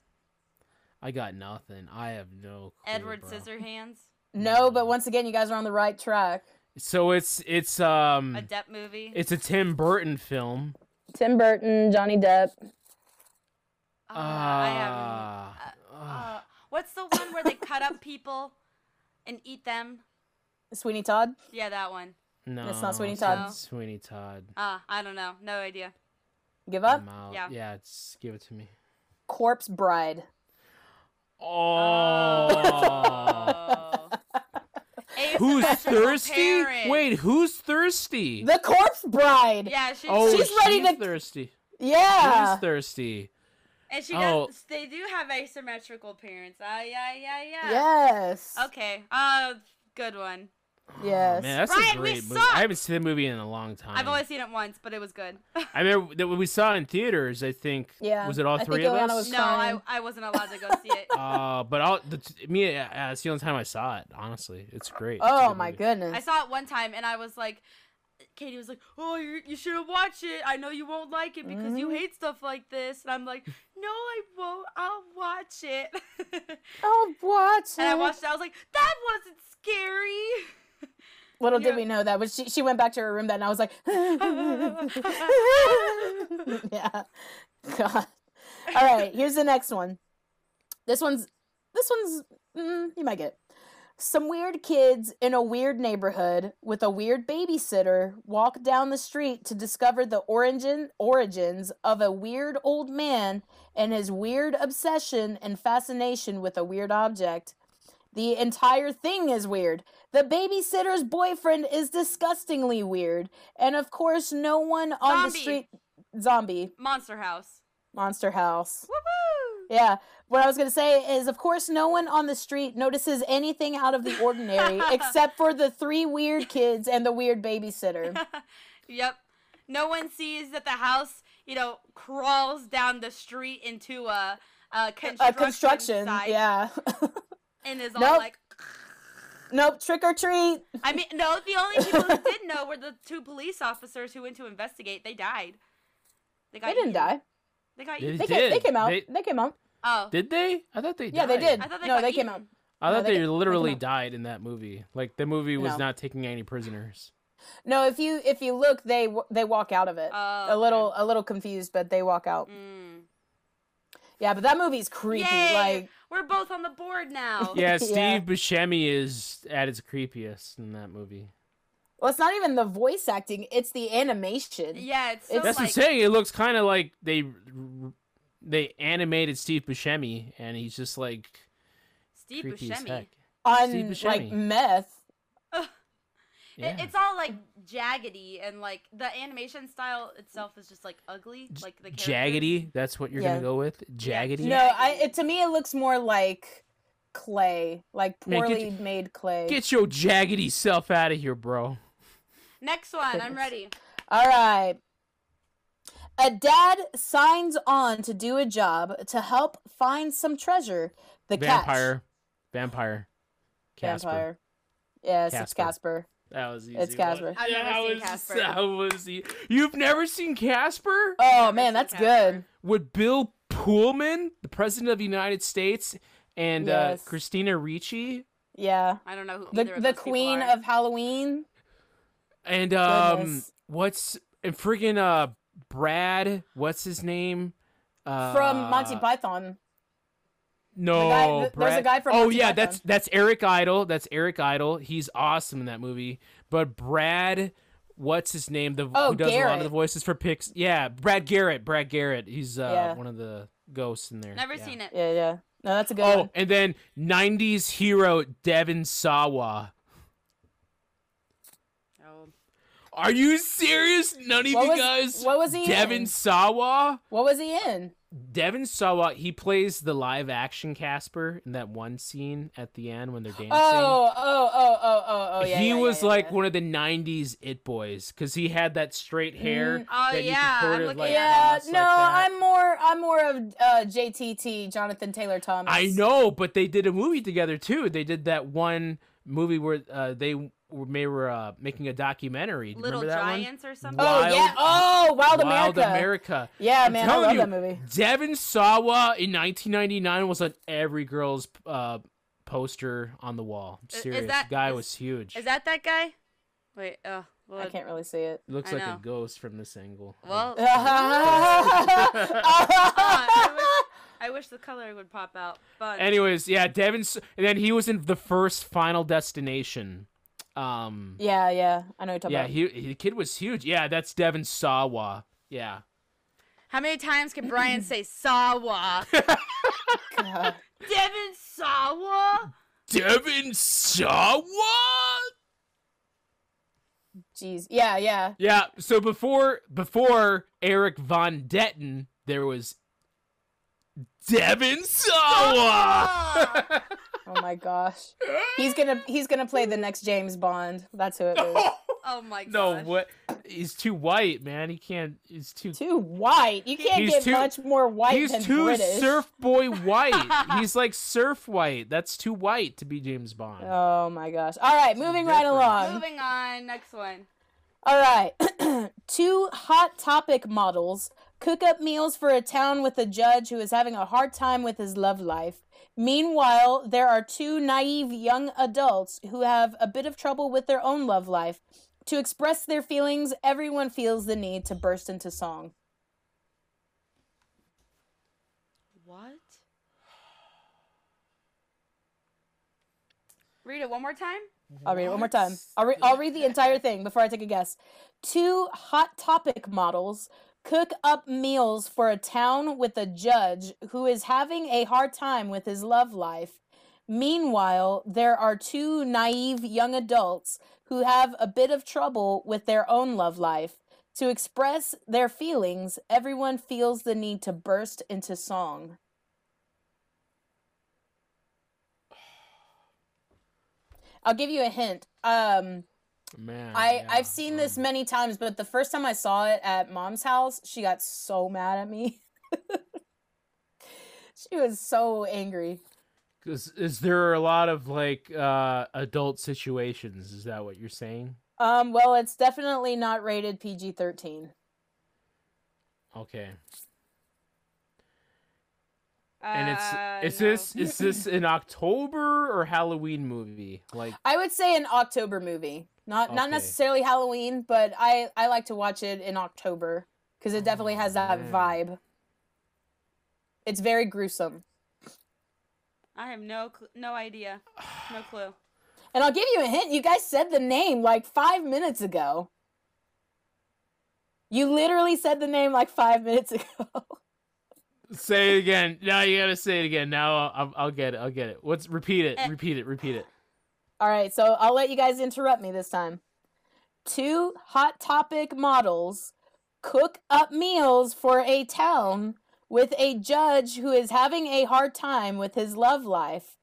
Speaker 2: I got nothing. I have no. Clue,
Speaker 3: Edward
Speaker 2: bro.
Speaker 3: Scissorhands,
Speaker 1: No, but once again, you guys are on the right track.
Speaker 2: So it's it's um
Speaker 3: a Depp movie.
Speaker 2: it's a Tim Burton film.
Speaker 1: Tim Burton, Johnny Depp.
Speaker 3: Uh, I have.
Speaker 2: Ah,
Speaker 3: Uh,
Speaker 2: ah.
Speaker 3: uh, what's the one where they cut up people and eat them?
Speaker 1: Sweeney Todd.
Speaker 3: Yeah, that one.
Speaker 2: no,
Speaker 1: it's not Sweeney Todd.
Speaker 2: not Sweeney Todd.
Speaker 3: Ah, I don't know. No idea.
Speaker 1: Give up.
Speaker 2: I'm.
Speaker 3: Yeah.
Speaker 2: Yeah, it's, give it to me.
Speaker 1: Corpse Bride.
Speaker 2: Oh. Who's thirsty?
Speaker 3: parents.
Speaker 2: Wait, who's thirsty?
Speaker 1: The Corpse Bride.
Speaker 3: Yeah, she's.
Speaker 2: oh,
Speaker 1: she's ready to-
Speaker 2: thirsty.
Speaker 1: Yeah.
Speaker 2: Who's thirsty?
Speaker 3: And she
Speaker 2: Oh.
Speaker 3: does. They do have asymmetrical parents. Ah, yeah, yeah, yeah.
Speaker 1: Yes.
Speaker 3: Okay. Uh, good one.
Speaker 1: Yes.
Speaker 2: Man, that's
Speaker 3: Ryan,
Speaker 2: a
Speaker 3: we
Speaker 2: great movie.
Speaker 3: suck.
Speaker 2: I haven't seen the movie in a long time.
Speaker 3: I've only seen it once, but it was good.
Speaker 2: I remember that when we saw it in theaters. I think.
Speaker 1: Yeah,
Speaker 2: Was it all
Speaker 1: I
Speaker 2: three
Speaker 1: think
Speaker 2: of
Speaker 1: Ileana
Speaker 2: us?
Speaker 1: was
Speaker 3: no, I. I wasn't allowed to go see it.
Speaker 2: Uh, but I'll, the, me, uh, it's the only time I saw it. Honestly, it's great.
Speaker 1: Oh
Speaker 2: good
Speaker 1: my
Speaker 2: movie.
Speaker 1: goodness.
Speaker 3: I saw it one time, and I was like, Katie was like, "Oh, you you should have watched it. I know you won't like it because you
Speaker 1: Mhm.
Speaker 3: hate stuff like this." And I'm like, "No, I won't. I'll watch it."
Speaker 1: oh, what?
Speaker 3: and I watched it. I was like, "That wasn't scary."
Speaker 1: Little
Speaker 3: Yeah.
Speaker 1: did we know that, but she she went back to her room that night. I was like, yeah, God. All right, here's the next one. This one's this one's mm, you might get it. Some weird kids in a weird neighborhood with a weird babysitter walk down the street to discover the origin origins of a weird old man and his weird obsession and fascination with a weird object. The entire thing is weird. The babysitter's boyfriend is disgustingly weird. And of course, no one on the street. Zombie.
Speaker 3: Monster House.
Speaker 1: Monster House.
Speaker 3: Woohoo!
Speaker 1: Yeah. What I was going to say is, of course, no one on the street notices anything out of the ordinary except for the three weird kids and the weird babysitter.
Speaker 3: Yep. No one sees that the house, you know, crawls down the street into a, a construction,
Speaker 1: A construction.
Speaker 3: site
Speaker 1: Yeah.
Speaker 3: and is all
Speaker 1: Nope.
Speaker 3: like.
Speaker 1: nope. Trick or treat.
Speaker 3: I mean, no. The only people who did know were the two police officers who went to investigate. They died. They got
Speaker 1: They didn't
Speaker 3: eaten.
Speaker 1: die.
Speaker 3: They got
Speaker 2: They.
Speaker 1: They,
Speaker 2: did.
Speaker 1: came, they came out.
Speaker 2: They-
Speaker 1: They, came out.
Speaker 3: Oh.
Speaker 2: Did they? I thought they. Did.
Speaker 1: Yeah, they did.
Speaker 3: I thought they
Speaker 1: no,
Speaker 3: got
Speaker 1: they came out.
Speaker 2: I
Speaker 1: No,
Speaker 2: thought
Speaker 1: they
Speaker 2: they,
Speaker 1: ca- they
Speaker 2: literally
Speaker 1: out.
Speaker 2: died in that movie. Like the movie was
Speaker 1: No.
Speaker 2: not taking any prisoners.
Speaker 1: No, if you if you look, they they walk out of it.
Speaker 3: Oh,
Speaker 1: a little
Speaker 3: okay.
Speaker 1: a little confused, but they walk out.
Speaker 3: Mm.
Speaker 1: Yeah, but that movie's creepy.
Speaker 3: Yay!
Speaker 1: Like
Speaker 3: We're both on the board now.
Speaker 2: Yeah, Steve
Speaker 1: Yeah.
Speaker 2: Buscemi is at its creepiest in that movie.
Speaker 1: Well, it's not even the voice acting; it's the animation.
Speaker 3: Yeah, it's so
Speaker 2: That's
Speaker 3: like,
Speaker 2: what I'm saying. It looks kind of like they they animated Steve Buscemi, and he's just like
Speaker 3: Steve
Speaker 2: creepy as
Speaker 3: Buscemi.
Speaker 2: heck.
Speaker 1: On
Speaker 2: Steve
Speaker 1: like
Speaker 2: Buscemi.
Speaker 1: meth.
Speaker 2: Yeah.
Speaker 3: It's all like jaggedy and like the animation style itself is just like ugly, like the characters.
Speaker 2: Jaggedy. That's what you're
Speaker 1: Yeah.
Speaker 2: gonna go with.
Speaker 3: Yeah,
Speaker 2: Jaggedy.
Speaker 1: No, I it, to me it looks more like clay, like
Speaker 2: Man, get
Speaker 1: poorly made clay.
Speaker 2: Get your jaggedy self out of here, bro.
Speaker 3: Next one, I'm ready.
Speaker 1: All right. A dad signs on to do a job to help find some treasure. The catch.
Speaker 2: Vampire. Vampire. Casper.
Speaker 1: Vampire. Yes, it's
Speaker 2: Casper.
Speaker 1: Casper.
Speaker 2: That was easy.
Speaker 1: It's Casper.
Speaker 3: I've
Speaker 2: yeah,
Speaker 3: never
Speaker 2: that
Speaker 3: seen
Speaker 2: was,
Speaker 3: Casper.
Speaker 2: That was e- You've never seen Casper?
Speaker 1: Oh man, that's
Speaker 3: Casper.
Speaker 1: good.
Speaker 2: With Bill Pullman, the president of the United States, and
Speaker 1: Yes.
Speaker 2: uh, Christina Ricci.
Speaker 1: Yeah.
Speaker 3: I don't know who
Speaker 1: The
Speaker 3: of
Speaker 1: the
Speaker 3: those people
Speaker 1: queen
Speaker 3: are.
Speaker 1: of Halloween.
Speaker 2: And um,
Speaker 1: Goodness.
Speaker 2: what's and friggin' uh, Brad? What's his name? Uh,
Speaker 1: From Monty Python.
Speaker 2: No,
Speaker 1: guy- th- there's a guy from
Speaker 2: Oh
Speaker 1: Monty
Speaker 2: yeah,
Speaker 1: Python.
Speaker 2: that's that's Eric Idle. That's Eric Idle. He's awesome in that movie. But Brad, what's his name? The
Speaker 1: Oh,
Speaker 2: who does a lot of the voices for Pix? Yeah, Brad Garrett. Brad Garrett. He's uh,
Speaker 1: Yeah.
Speaker 2: one of the ghosts in there.
Speaker 3: Never
Speaker 2: Yeah.
Speaker 3: seen it.
Speaker 1: Yeah, yeah. No, that's a good
Speaker 2: Oh,
Speaker 1: one.
Speaker 2: and then '90s hero Devon Sawa.
Speaker 3: Oh.
Speaker 2: Are you serious? None of
Speaker 1: What
Speaker 2: you
Speaker 1: was-
Speaker 2: guys.
Speaker 1: what was he
Speaker 2: in?
Speaker 1: Devon in?
Speaker 2: Sawa.
Speaker 1: What was he in?
Speaker 2: Devon Sawa. He plays the live action Casper in that one scene at the end when they're dancing.
Speaker 1: Oh, oh, oh, oh, oh, oh, yeah.
Speaker 2: he
Speaker 1: yeah,
Speaker 2: was
Speaker 1: yeah,
Speaker 2: like
Speaker 1: yeah.
Speaker 2: one of the '90s it boys because he had that straight hair.
Speaker 1: Mm.
Speaker 3: Oh,
Speaker 2: that you
Speaker 3: yeah,
Speaker 2: could
Speaker 3: I'm looking
Speaker 2: like,
Speaker 1: Yeah, no,
Speaker 2: like.
Speaker 1: I'm more, I'm more of uh, JTT, Jonathan Taylor Thomas.
Speaker 2: I know, but they did a movie together too. They did that one movie where uh, they were, they were uh, making a documentary. Do you
Speaker 3: Little
Speaker 2: remember that one?
Speaker 3: Giants or something.
Speaker 1: Oh yeah. Oh, Wild,
Speaker 2: Wild
Speaker 1: America.
Speaker 2: America.
Speaker 1: Yeah,
Speaker 2: I'm
Speaker 1: man, I love
Speaker 2: you,
Speaker 1: that movie.
Speaker 2: Devon Sawa in 1999 was on every girl's uh, poster on the wall. I'm
Speaker 3: is
Speaker 2: serious,
Speaker 3: that-
Speaker 2: guy
Speaker 3: is-
Speaker 2: was huge.
Speaker 3: Is that that guy? Wait. Oh. Well,
Speaker 1: I can't really see it.
Speaker 2: Looks
Speaker 3: I
Speaker 2: like
Speaker 3: know.
Speaker 2: a ghost from this angle.
Speaker 3: Well.
Speaker 1: I
Speaker 3: I wish the color would pop out. But
Speaker 2: Anyways, yeah, Devon, and then he was in the first Final Destination. Um,
Speaker 1: yeah, yeah, I know what you're talking
Speaker 2: yeah,
Speaker 1: about.
Speaker 2: he, he the kid was huge. Yeah, that's Devon Sawa. Yeah.
Speaker 3: how many times can Brian say Sawa?
Speaker 1: God.
Speaker 3: Devon Sawa?
Speaker 2: Devon Sawa.
Speaker 1: Jeez, yeah, yeah.
Speaker 2: Yeah. So before before Erik von Detten, there was Devon Sawa.
Speaker 1: Oh my gosh, he's gonna he's gonna play the next James Bond. That's who it is.
Speaker 3: Oh my gosh.
Speaker 2: no, what? He's too white, man. He can't. He's too.
Speaker 1: Too white. You can't
Speaker 2: He's
Speaker 1: get
Speaker 2: too-
Speaker 1: much more white than British.
Speaker 2: He's
Speaker 1: than
Speaker 2: too
Speaker 1: British.
Speaker 2: surf boy white. he's like surf white. That's too white to be James Bond.
Speaker 1: Oh my gosh. All right, moving right along.
Speaker 3: Moving on, next one.
Speaker 1: All right. Two hot topic models cook up meals for a town with a judge who is having a hard time with his love life. Meanwhile, there are two naive young adults who have a bit of trouble with their own love life. To express their feelings, everyone feels the need to burst into song.
Speaker 3: What? Read it one more time.
Speaker 1: I'll read it one more time. I'll, re- I'll read the entire thing before I take a guess. Two hot topic models cook up meals for a town with a judge who is having a hard time with his love life. Meanwhile, there are two naive young adults who have a bit of trouble with their own love life. To express their feelings, everyone feels the need to burst into song. I'll give you a hint. Um,
Speaker 2: Man,
Speaker 1: I
Speaker 2: yeah,
Speaker 1: I've seen this
Speaker 2: um,
Speaker 1: many times, but the first time I saw it at mom's house, she got so mad at me. she was so angry.
Speaker 2: Is, is there a lot of like uh adult situations? Is that what you're saying?
Speaker 1: Um, well, it's definitely not rated PG thirteen.
Speaker 2: Okay. And it's
Speaker 3: Uh,
Speaker 2: is
Speaker 3: no.
Speaker 2: this is this an October or Halloween movie? Like
Speaker 1: I would say an October movie, not not necessarily Halloween, but I I like to watch it in October because it definitely has that
Speaker 2: man.
Speaker 1: vibe. It's very gruesome,
Speaker 3: I have no cl- no idea, no clue.
Speaker 1: and I'll give you a hint. You guys said the name like five minutes ago. You literally said the name like five minutes ago.
Speaker 2: say it again. Now you gotta say it again. Now I'll, I'll get it. I'll get it. What's repeat it?
Speaker 3: Eh.
Speaker 2: Repeat it. Repeat it.
Speaker 1: All right, so I'll let you guys interrupt me this time. Two hot topic models cook up meals for a town with a judge who is having a hard time with his love life.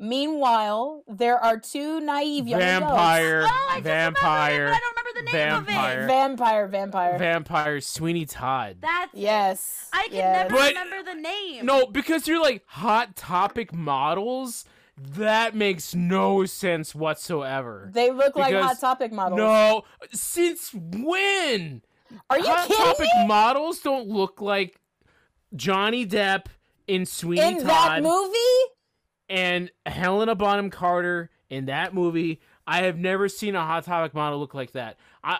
Speaker 1: Meanwhile, there are two naive young
Speaker 2: Vampire.
Speaker 3: Oh, I just
Speaker 2: vampire.
Speaker 3: remembered it, but I don't remember the name.
Speaker 2: Vampire.
Speaker 3: of it.
Speaker 1: Vampire, vampire.
Speaker 2: Vampire. Sweeney Todd.
Speaker 3: That's
Speaker 1: yes.
Speaker 3: I can
Speaker 1: yes.
Speaker 3: never
Speaker 2: But-
Speaker 3: remember the name.
Speaker 2: No, because you're like hot topic models. That makes no sense whatsoever.
Speaker 1: They look like hot topic models.
Speaker 2: No, since when?
Speaker 1: Are you
Speaker 2: hot
Speaker 1: kidding
Speaker 2: topic models don't look like Johnny Depp in Sweeney
Speaker 1: In
Speaker 2: Todd
Speaker 1: that movie?
Speaker 2: and Helena Bonham Carter in that movie. I have never seen a Hot Topic model look like that. I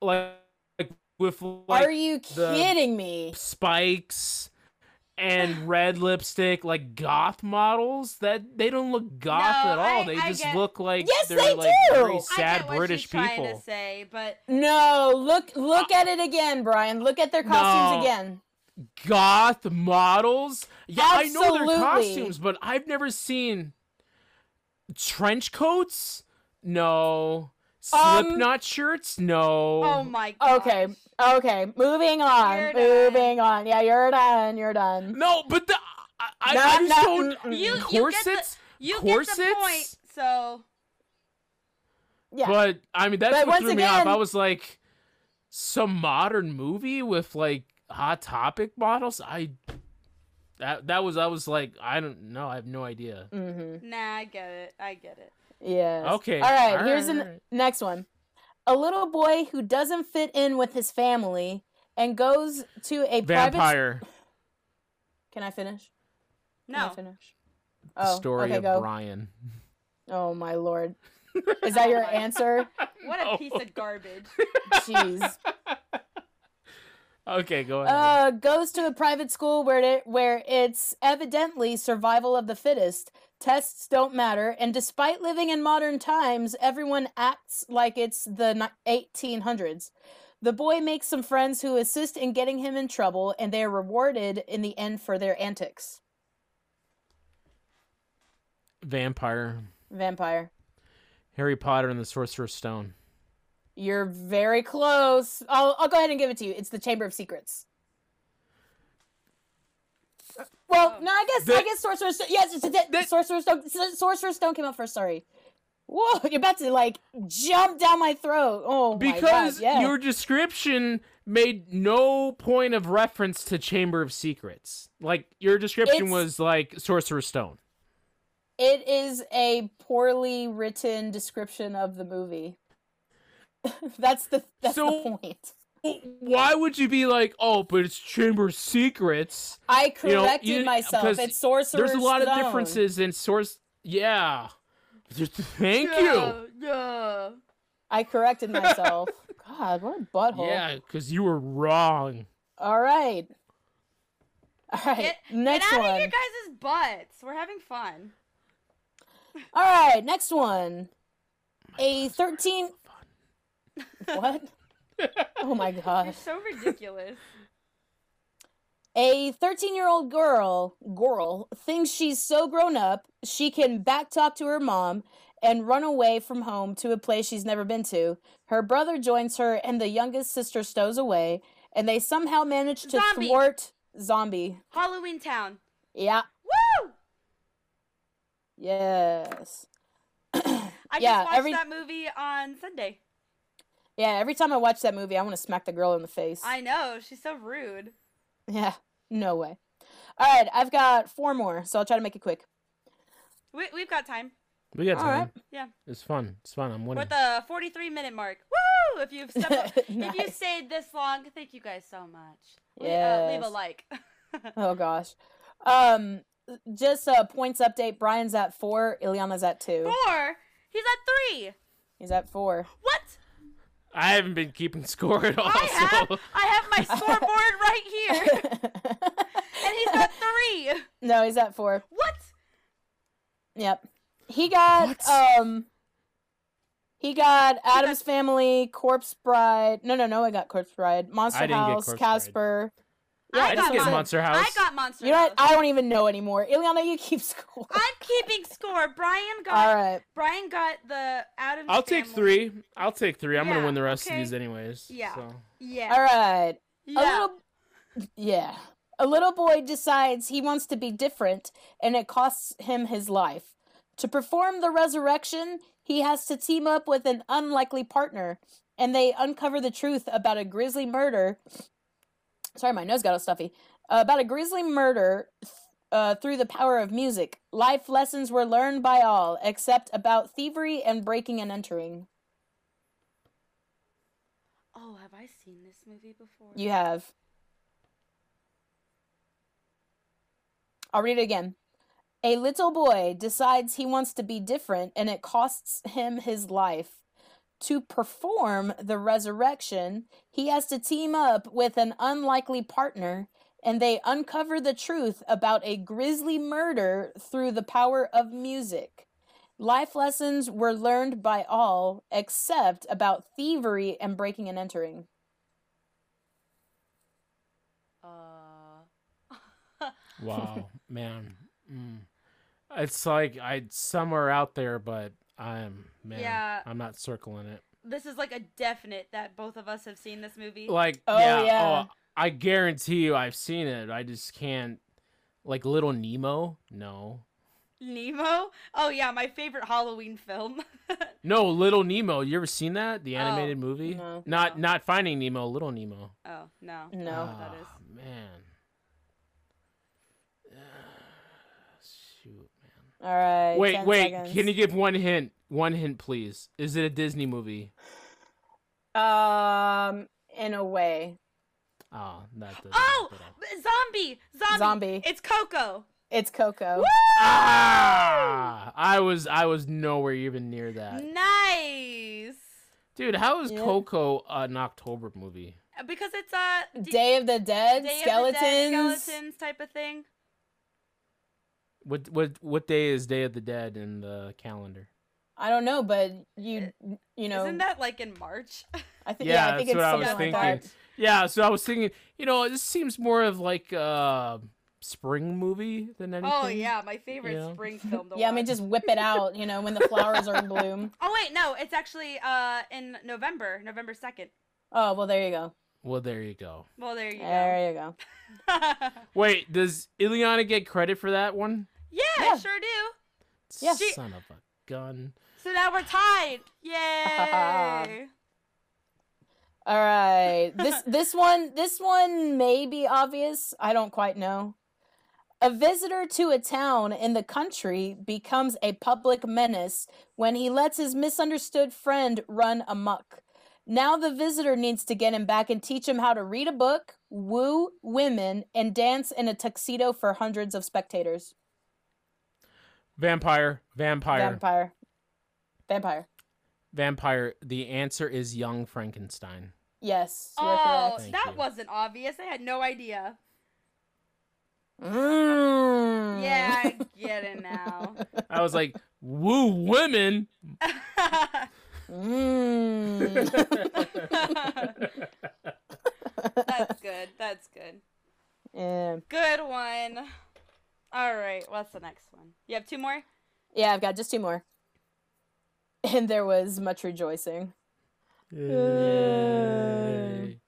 Speaker 2: like, like with like
Speaker 1: Are you kidding me?
Speaker 2: spikes and red lipstick, like goth models. That they don't look goth
Speaker 3: No,
Speaker 2: at all.
Speaker 3: I-
Speaker 2: they
Speaker 3: I
Speaker 2: just
Speaker 3: get-
Speaker 2: look like
Speaker 1: Yes,
Speaker 2: they're
Speaker 1: they
Speaker 2: like
Speaker 1: do!
Speaker 2: very
Speaker 1: I
Speaker 3: I
Speaker 2: sad
Speaker 3: get what
Speaker 2: British
Speaker 3: she's trying
Speaker 2: people.
Speaker 3: to say, but
Speaker 1: No, look look at it again, Brian. Look at their costumes
Speaker 2: No.
Speaker 1: again.
Speaker 2: goth models. Yeah, I know their costumes, but I've never seen trench coats. No.
Speaker 1: Um,
Speaker 2: Slipknot shirts? No.
Speaker 3: oh my god.
Speaker 1: Okay, okay. Moving on.
Speaker 3: You're done.
Speaker 1: moving on. Yeah, you're done. You're done.
Speaker 2: No, but the I, I,
Speaker 1: No,
Speaker 2: I just
Speaker 1: no,
Speaker 2: don't.
Speaker 3: You- you
Speaker 2: corsets.
Speaker 3: get the- You
Speaker 2: corsets.
Speaker 3: get the point. So
Speaker 1: Yeah.
Speaker 2: But I mean, that's
Speaker 1: But
Speaker 2: what
Speaker 1: once
Speaker 2: threw me off.
Speaker 1: again-
Speaker 2: I was like, some modern movie with like hot topic models. I that that was I was like, I don't know. I have no idea.
Speaker 1: Mm-hmm.
Speaker 3: nah, I get it. I get it.
Speaker 1: Yes.
Speaker 2: Okay,
Speaker 1: All right.
Speaker 2: all
Speaker 1: here's
Speaker 2: right,
Speaker 1: the
Speaker 2: all right.
Speaker 1: next one. A little boy who doesn't fit in with his family and goes to a private.
Speaker 2: Vampire.
Speaker 1: Can I finish? Can I
Speaker 3: No.
Speaker 1: finish?
Speaker 2: The
Speaker 1: Oh,
Speaker 2: story
Speaker 1: okay,
Speaker 2: of
Speaker 1: go.
Speaker 2: Brian.
Speaker 1: Oh my lord. Is that your answer?
Speaker 3: What a piece of garbage.
Speaker 1: Jeez.
Speaker 2: Okay, go ahead.
Speaker 1: Uh, goes to a private school where it, where it's evidently survival of the fittest. Tests don't matter, and despite living in modern times, everyone acts like it's the 1800s. The boy makes some friends who assist in getting him in trouble, and they are rewarded in the end for their antics.
Speaker 2: Vampire.
Speaker 1: Vampire.
Speaker 2: Harry Potter and the Sorcerer's Stone.
Speaker 1: You're very close. I'll I'll go ahead and give it to you. It's the Chamber of Secrets. Well,
Speaker 3: Oh.
Speaker 1: no, I guess I guess Sorcerer's Stone. Yes, it's, it's,
Speaker 2: The-
Speaker 1: Sorcerer's Stone. S- Sorcerer's Stone came out first. Sorry. Whoa, you're about to like jump down my throat. Oh my
Speaker 2: Because
Speaker 1: god! Yeah.
Speaker 2: your description made no point of reference to Chamber of Secrets. Like your description
Speaker 1: It's-
Speaker 2: was like Sorcerer's Stone.
Speaker 1: It is a poorly written description of the movie. that's the that's
Speaker 2: So-
Speaker 1: the point.
Speaker 2: Why would you be like, oh, but it's Chamber of Secrets?
Speaker 1: I
Speaker 2: You know,
Speaker 1: corrected
Speaker 2: you-
Speaker 1: myself.
Speaker 2: 'cause
Speaker 1: It's Sorcerer's
Speaker 2: There's a lot
Speaker 1: Stone.
Speaker 2: of differences in source. Yeah. Just- Thank you.
Speaker 3: Yeah.
Speaker 1: I corrected myself. God, what a butthole.
Speaker 2: Yeah, because you were wrong.
Speaker 1: All right. All right.
Speaker 3: Get,
Speaker 1: next
Speaker 3: get out
Speaker 1: one.
Speaker 3: of your guys' butts. We're having fun.
Speaker 1: All right. Next one. A 13. What? Oh my
Speaker 3: You're
Speaker 1: gosh.
Speaker 3: so ridiculous.
Speaker 1: A 13 year old girl, girl, thinks she's so grown up she can backtalk to her mom and run away from home to a place she's never been to. Her brother joins her, and the youngest sister stows away, and they somehow manage to
Speaker 3: Zombie.
Speaker 1: thwart zombie.
Speaker 3: Halloween Town.
Speaker 1: Yeah.
Speaker 3: Woo!
Speaker 1: Yes.
Speaker 3: I
Speaker 1: Yeah,
Speaker 3: just watched
Speaker 1: every-
Speaker 3: that movie on Sunday.
Speaker 1: Yeah, every time I watch that movie, I want to smack the girl in the face.
Speaker 3: I know. She's so rude.
Speaker 1: Yeah, no way. All right, I've got four more, so I'll try to make it quick.
Speaker 3: We, we've got time.
Speaker 2: We got
Speaker 1: All
Speaker 2: time.
Speaker 1: right.
Speaker 3: Yeah.
Speaker 2: It's fun. It's fun. I'm
Speaker 3: We're
Speaker 2: winning.
Speaker 3: at the 43 minute mark. Woo! If you've stepped, if you stayed this long, thank you guys so much. Le- uh, leave a like.
Speaker 1: Oh gosh. Um, just a points update. Brian's at four. Ileana's at two.
Speaker 3: Four. He's at three.
Speaker 1: He's at four.
Speaker 3: What?
Speaker 2: I haven't been keeping score at all.
Speaker 3: I have.
Speaker 2: so
Speaker 3: I have my scoreboard right here, and he's got three.
Speaker 1: no, he's at four.
Speaker 3: What?
Speaker 1: Yep. He got
Speaker 2: What?
Speaker 1: um. He got Addams Family, Corpse Bride. No, no, no. I got Corpse Bride, Monster
Speaker 2: I didn't get
Speaker 1: House,
Speaker 2: Casper. Bride.
Speaker 1: Casper.
Speaker 3: I
Speaker 2: I
Speaker 3: got
Speaker 2: get
Speaker 3: Mon-
Speaker 2: Monster House.
Speaker 3: I got Monster House.
Speaker 1: You know
Speaker 3: House.
Speaker 1: what? I don't even know anymore. Ileana, you keep score.
Speaker 3: I'm keeping score. Brian got.
Speaker 1: All right.
Speaker 3: Brian got the Addams.
Speaker 2: I'll take three. I'll take three. I'm
Speaker 3: Yeah,
Speaker 2: gonna win the rest
Speaker 3: okay.
Speaker 2: of these anyways.
Speaker 3: Yeah.
Speaker 2: so.
Speaker 3: Yeah.
Speaker 1: All right.
Speaker 3: Yeah.
Speaker 1: A little Yeah. A little boy decides he wants to be different and it costs him his life. To perform the resurrection, he has to team up with an unlikely partner and they uncover the truth about a grisly murder. Sorry, my nose got all stuffy. Uh, about a grisly murder uh, through the power of music. Life lessons were learned by all, except about thievery and breaking and entering.
Speaker 3: Oh, have I seen this movie before?
Speaker 1: You have. I'll read it again. A little boy decides he wants to be different and it costs him his life. To perform the resurrection, he has to team up with an unlikely partner and they uncover the truth about a grisly murder through the power of music. Life lessons were learned by all except about thievery and breaking and entering.
Speaker 3: Uh.
Speaker 2: Wow, man. Mm. It's like I somewhere out there, but I'm man.
Speaker 3: Yeah.
Speaker 2: I'm not circling it.
Speaker 3: this is like a definite that both of us have seen this movie.
Speaker 2: Like
Speaker 1: Oh,
Speaker 2: yeah,
Speaker 1: yeah.
Speaker 2: oh, I guarantee you I've seen it. I just can't like Little Nemo? No.
Speaker 3: Nemo? Oh yeah, my favorite Halloween film.
Speaker 2: No, Little Nemo. You ever seen that? The
Speaker 3: Oh,
Speaker 2: animated movie?
Speaker 1: no.
Speaker 2: Not
Speaker 3: No.
Speaker 2: not Finding Nemo, Little Nemo.
Speaker 3: oh no.
Speaker 1: No.
Speaker 3: Oh, that is.
Speaker 2: Ah, man. Shoot, man.
Speaker 1: All right.
Speaker 2: Wait,
Speaker 1: 10
Speaker 2: wait.
Speaker 1: seconds.
Speaker 2: Can you give one hint? One hint, please. Is it a Disney movie?
Speaker 1: Um, in a way,
Speaker 2: Oh, that doesn't
Speaker 3: Oh,
Speaker 2: help at all.
Speaker 3: b- zombie, zombie,
Speaker 1: Zombie.
Speaker 3: It's Coco.
Speaker 1: it's Coco.
Speaker 2: Ah! I was I was nowhere even near that.
Speaker 3: Nice.
Speaker 2: Dude, how is
Speaker 1: Yeah.
Speaker 2: Coco an October movie?
Speaker 3: Because it's a d-
Speaker 1: Day of the Dead,
Speaker 3: Day of the
Speaker 1: skeletons.
Speaker 3: Dead, skeletons type of thing.
Speaker 2: What what what day is Day of the Dead in the calendar?
Speaker 1: I don't know, but you you know,
Speaker 3: Isn't that like in March?
Speaker 1: I think
Speaker 2: Yeah,
Speaker 1: yeah, I think
Speaker 2: that's
Speaker 1: it's
Speaker 2: what I
Speaker 1: something
Speaker 2: was
Speaker 1: like
Speaker 2: thinking.
Speaker 1: that.
Speaker 2: Yeah, so I was thinking, you know, this seems more of like a spring movie than anything.
Speaker 3: oh yeah, my favorite
Speaker 2: Yeah.
Speaker 3: spring film. To
Speaker 1: Yeah, I mean, just whip it out, you know, when the flowers are in bloom.
Speaker 3: Oh wait, no, it's actually uh in November, November second.
Speaker 1: Oh well, there you go.
Speaker 2: Well, there you go.
Speaker 3: Well, there you go.
Speaker 1: There you go.
Speaker 2: Wait, does Ileana get credit for that one?
Speaker 3: Yeah,
Speaker 1: Yeah.
Speaker 3: I sure do.
Speaker 1: Yeah.
Speaker 3: She-
Speaker 2: Son of a gun.
Speaker 3: So now we're tied. Yay!
Speaker 1: All right. This this one this one may be obvious. I don't quite know. A visitor to a town in the country becomes a public menace when he lets his misunderstood friend run amok. Now the visitor needs to get him back and teach him how to read a book, woo women, and dance in a tuxedo for hundreds of spectators.
Speaker 2: Vampire, vampire,
Speaker 1: Vampire. Vampire.
Speaker 2: vampire. The answer is Young Frankenstein.
Speaker 1: Yes,
Speaker 3: Oh, that
Speaker 2: you.
Speaker 3: wasn't obvious. I had no idea.
Speaker 1: Mm.
Speaker 3: Yeah, I get it now.
Speaker 2: I was like, woo women.
Speaker 1: Mm.
Speaker 3: That's good. That's good.
Speaker 1: yeah.
Speaker 3: Good one. All right, what's the next one? You have two more?
Speaker 1: yeah, I've got just two more. And there was much rejoicing.
Speaker 2: Yay.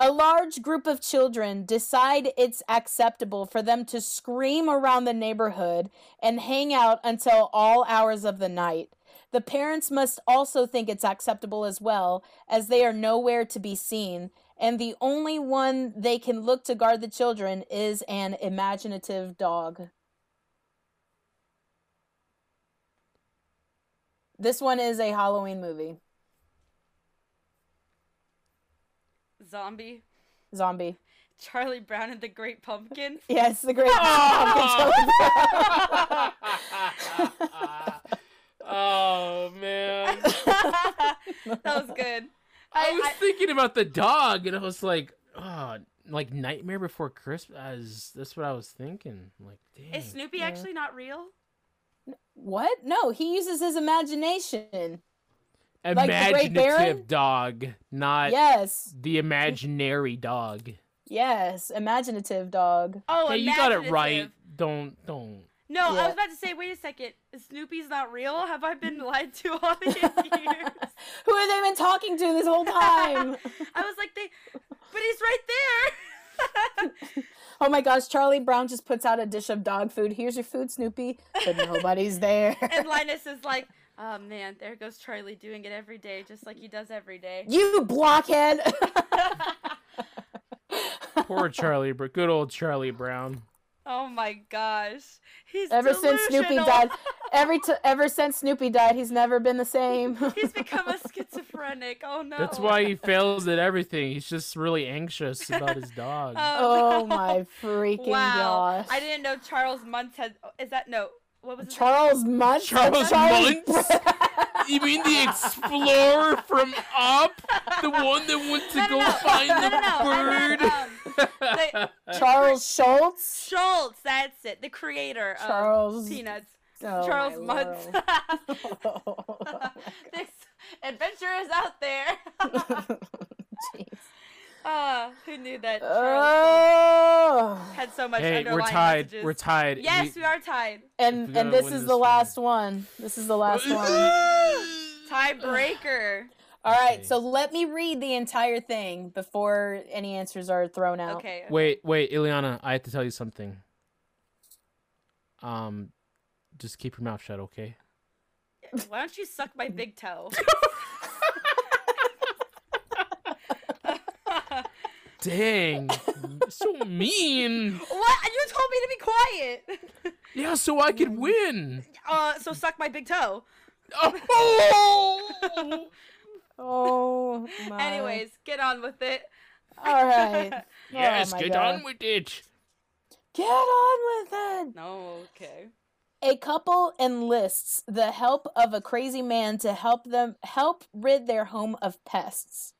Speaker 1: A large group of children decide it's acceptable for them to scream around the neighborhood and hang out until all hours of the night. The parents must also think it's acceptable as well, as they are nowhere to be seen, and the only one they can look to guard the children is an imaginative dog. This one is a Halloween movie.
Speaker 3: Zombie.
Speaker 1: Zombie.
Speaker 3: Charlie Brown and the Great Pumpkin.
Speaker 1: Yes, the great Pumpkin.
Speaker 2: oh man.
Speaker 3: that was good.
Speaker 2: I was
Speaker 3: I-
Speaker 2: thinking about the dog, and I was like, oh, like Nightmare Before Christmas. That's what I was thinking. Like, dang.
Speaker 3: Is Snoopy actually not real?
Speaker 1: What? No, he uses his imagination. like the Great
Speaker 2: imaginative
Speaker 1: Baron?
Speaker 2: dog, not
Speaker 1: Yes,
Speaker 2: the imaginary dog.
Speaker 1: yes, imaginative dog.
Speaker 3: Oh,
Speaker 2: hey, you got it right. Don't don't.
Speaker 3: No, I was about to say, wait a second. Snoopy's not real? Have I been lied to all these years?
Speaker 1: Who have they been talking to this whole time?
Speaker 3: I was like, they, but he's right there.
Speaker 1: oh my gosh, Charlie Brown just puts out a dish of dog food. Here's your food, Snoopy. But nobody's there.
Speaker 3: and Linus is like, oh man, there goes Charlie doing it every day, just like he does every day.
Speaker 1: you blockhead.
Speaker 2: Poor Charlie, but good old Charlie Brown.
Speaker 3: Oh my gosh. He's
Speaker 1: Ever since Snoopy died, every t- ever since Snoopy died, he's never been the same.
Speaker 3: He's become a schizophrenic. Oh no.
Speaker 2: That's why he fails at everything. He's just really anxious about his dog.
Speaker 3: Oh,
Speaker 1: oh
Speaker 3: no.
Speaker 1: my freaking
Speaker 3: Wow.
Speaker 1: gosh!
Speaker 3: I didn't know Charles Muntz had. Is that no? What was his
Speaker 1: Charles Muntz.
Speaker 2: Charles Muntz? You mean the explorer from Up? The one that went to
Speaker 3: No, no,
Speaker 2: go find
Speaker 3: no,
Speaker 2: the
Speaker 3: no, no. I
Speaker 2: bird?
Speaker 3: Um, meant, the-
Speaker 1: Charles Schulz.
Speaker 3: Schulz. That's it. The creator
Speaker 1: Charles.
Speaker 3: of Peanuts.
Speaker 1: Oh,
Speaker 3: Charles
Speaker 1: my
Speaker 3: Muntz.
Speaker 1: world.
Speaker 3: this adventure is out there.
Speaker 1: Jeez.
Speaker 3: Ah, who knew that Charles
Speaker 1: Oh.
Speaker 3: had so much
Speaker 2: Hey,
Speaker 3: underlying
Speaker 2: we're tied.
Speaker 3: messages?
Speaker 2: We're tied.
Speaker 3: Yes, we, are tied.
Speaker 1: And and this is
Speaker 2: this
Speaker 1: the
Speaker 2: one.
Speaker 1: last one. This is the last one.
Speaker 3: Tiebreaker.
Speaker 1: All right,
Speaker 2: Okay.
Speaker 1: so let me read the entire thing before any answers are thrown out.
Speaker 3: Okay.
Speaker 2: Wait, wait, Ileana, I have to tell you something. Um, just keep your mouth shut, okay?
Speaker 3: Why don't you suck my big toe?
Speaker 2: Dang, so mean.
Speaker 3: what? You told me to be quiet.
Speaker 2: Yeah, so I could win.
Speaker 3: Uh, so suck my big toe.
Speaker 2: Oh!
Speaker 1: Oh my.
Speaker 3: Anyways, get on with it.
Speaker 1: All right.
Speaker 2: yes,
Speaker 1: Oh
Speaker 2: get
Speaker 1: God.
Speaker 2: on with it.
Speaker 1: Get on with it.
Speaker 3: No, okay.
Speaker 1: A couple enlists the help of a crazy man to help them help rid their home of pests.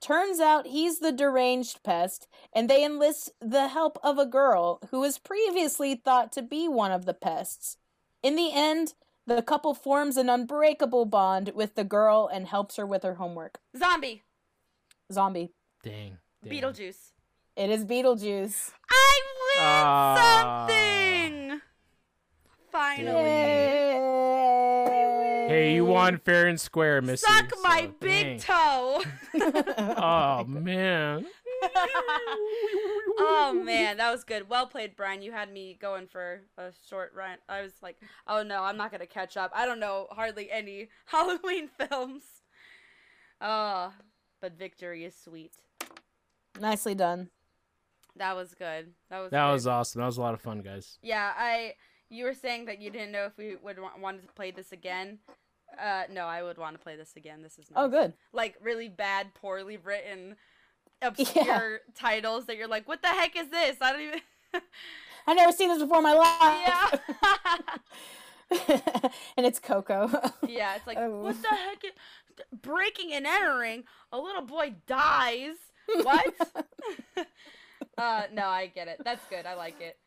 Speaker 1: Turns out he's the deranged pest, and they enlist the help of a girl who was previously thought to be one of the pests. In the end, the couple forms an unbreakable bond with the girl and helps her with her homework.
Speaker 3: Zombie.
Speaker 1: Zombie.
Speaker 2: Dang. dang.
Speaker 3: Beetlejuice.
Speaker 1: It is Beetlejuice.
Speaker 3: I win
Speaker 2: Ah.
Speaker 3: something. Finally.
Speaker 1: Yay!
Speaker 2: Hey, you won fair and square, Missy.
Speaker 3: Suck my
Speaker 2: so
Speaker 3: big
Speaker 2: dang.
Speaker 3: toe.
Speaker 2: Oh man.
Speaker 3: oh man, that was good. Well played, Brian. You had me going for a short run. I was like, oh no, I'm not gonna catch up. I don't know hardly any Halloween films. Oh, but victory is sweet.
Speaker 1: Nicely done.
Speaker 3: That was good. That was.
Speaker 2: That
Speaker 3: good.
Speaker 2: was awesome. That was a lot of fun, guys.
Speaker 3: Yeah, I. You were saying that you didn't know if we would wa- wanted to play this again. Uh, no, I would want to play this again. This is nice.
Speaker 1: Oh, good.
Speaker 3: Like really bad, poorly written, obscure titles that you're like, what the heck is this? I don't even.
Speaker 1: I've never seen this before in my life.
Speaker 3: yeah.
Speaker 1: and it's Coco.
Speaker 3: yeah, it's like,
Speaker 1: Oh.
Speaker 3: what the heck? Is... Breaking and entering, a little boy dies. What? uh, no, I get it. That's good. I like it.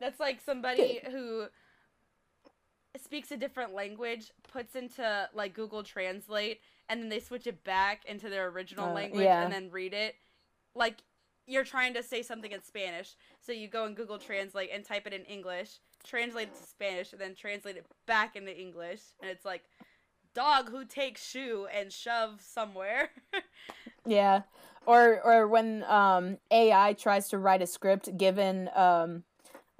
Speaker 3: That's like somebody who speaks a different language, puts into like Google Translate, and then they switch it back into their original
Speaker 1: Uh,
Speaker 3: language
Speaker 1: yeah.
Speaker 3: and then read it. Like you're trying to say something in Spanish, so you go in Google Translate and type it in English, translate it to Spanish, and then translate it back into English, and it's like dog who takes shoe and shove somewhere.
Speaker 1: yeah. Or or when um AI tries to write a script given um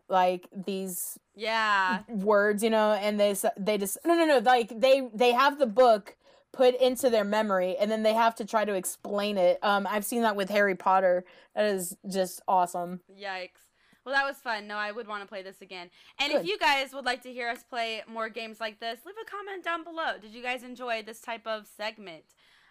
Speaker 1: like these
Speaker 3: yeah.
Speaker 1: words, you know, and they they just no no no like they they have the book put into their memory and then they have to try to explain it. Um I've seen that with Harry Potter. That is just awesome.
Speaker 3: Yikes. Well, that was fun. No, I would want to play this again. And if you guys would like to hear us play more games like this, leave a comment down below. Did you guys enjoy this type of segment?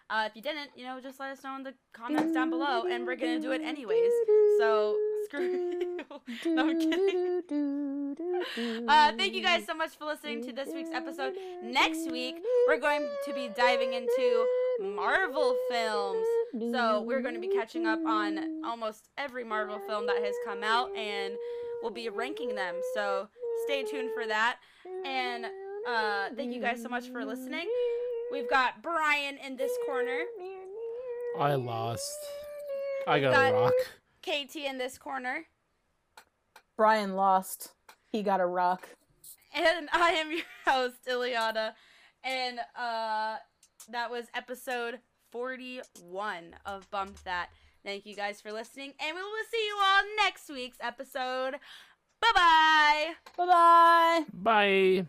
Speaker 3: Uh, if you didn't, you know, just let us know in the comments down below, and we're gonna do it anyways. So screw you. no, I'm kidding. Uh, thank you guys so much for listening to this week's episode. Next week, we're going to be diving into Marvel films. So we're going to be catching up on almost every Marvel film that has come out, and we'll be ranking them. So stay tuned for that. And uh, thank you guys so much for listening. We've got Brian in this corner,
Speaker 2: I lost. I got
Speaker 3: Got-
Speaker 2: a rock.
Speaker 3: KT in this corner,
Speaker 1: Brian lost. He got a rock.
Speaker 3: and I am your host, Ileana. And uh, that was episode 41 of Bump That. Thank you guys for listening, and we will see you all next week's episode. Bye bye.
Speaker 1: Bye bye.
Speaker 2: Bye.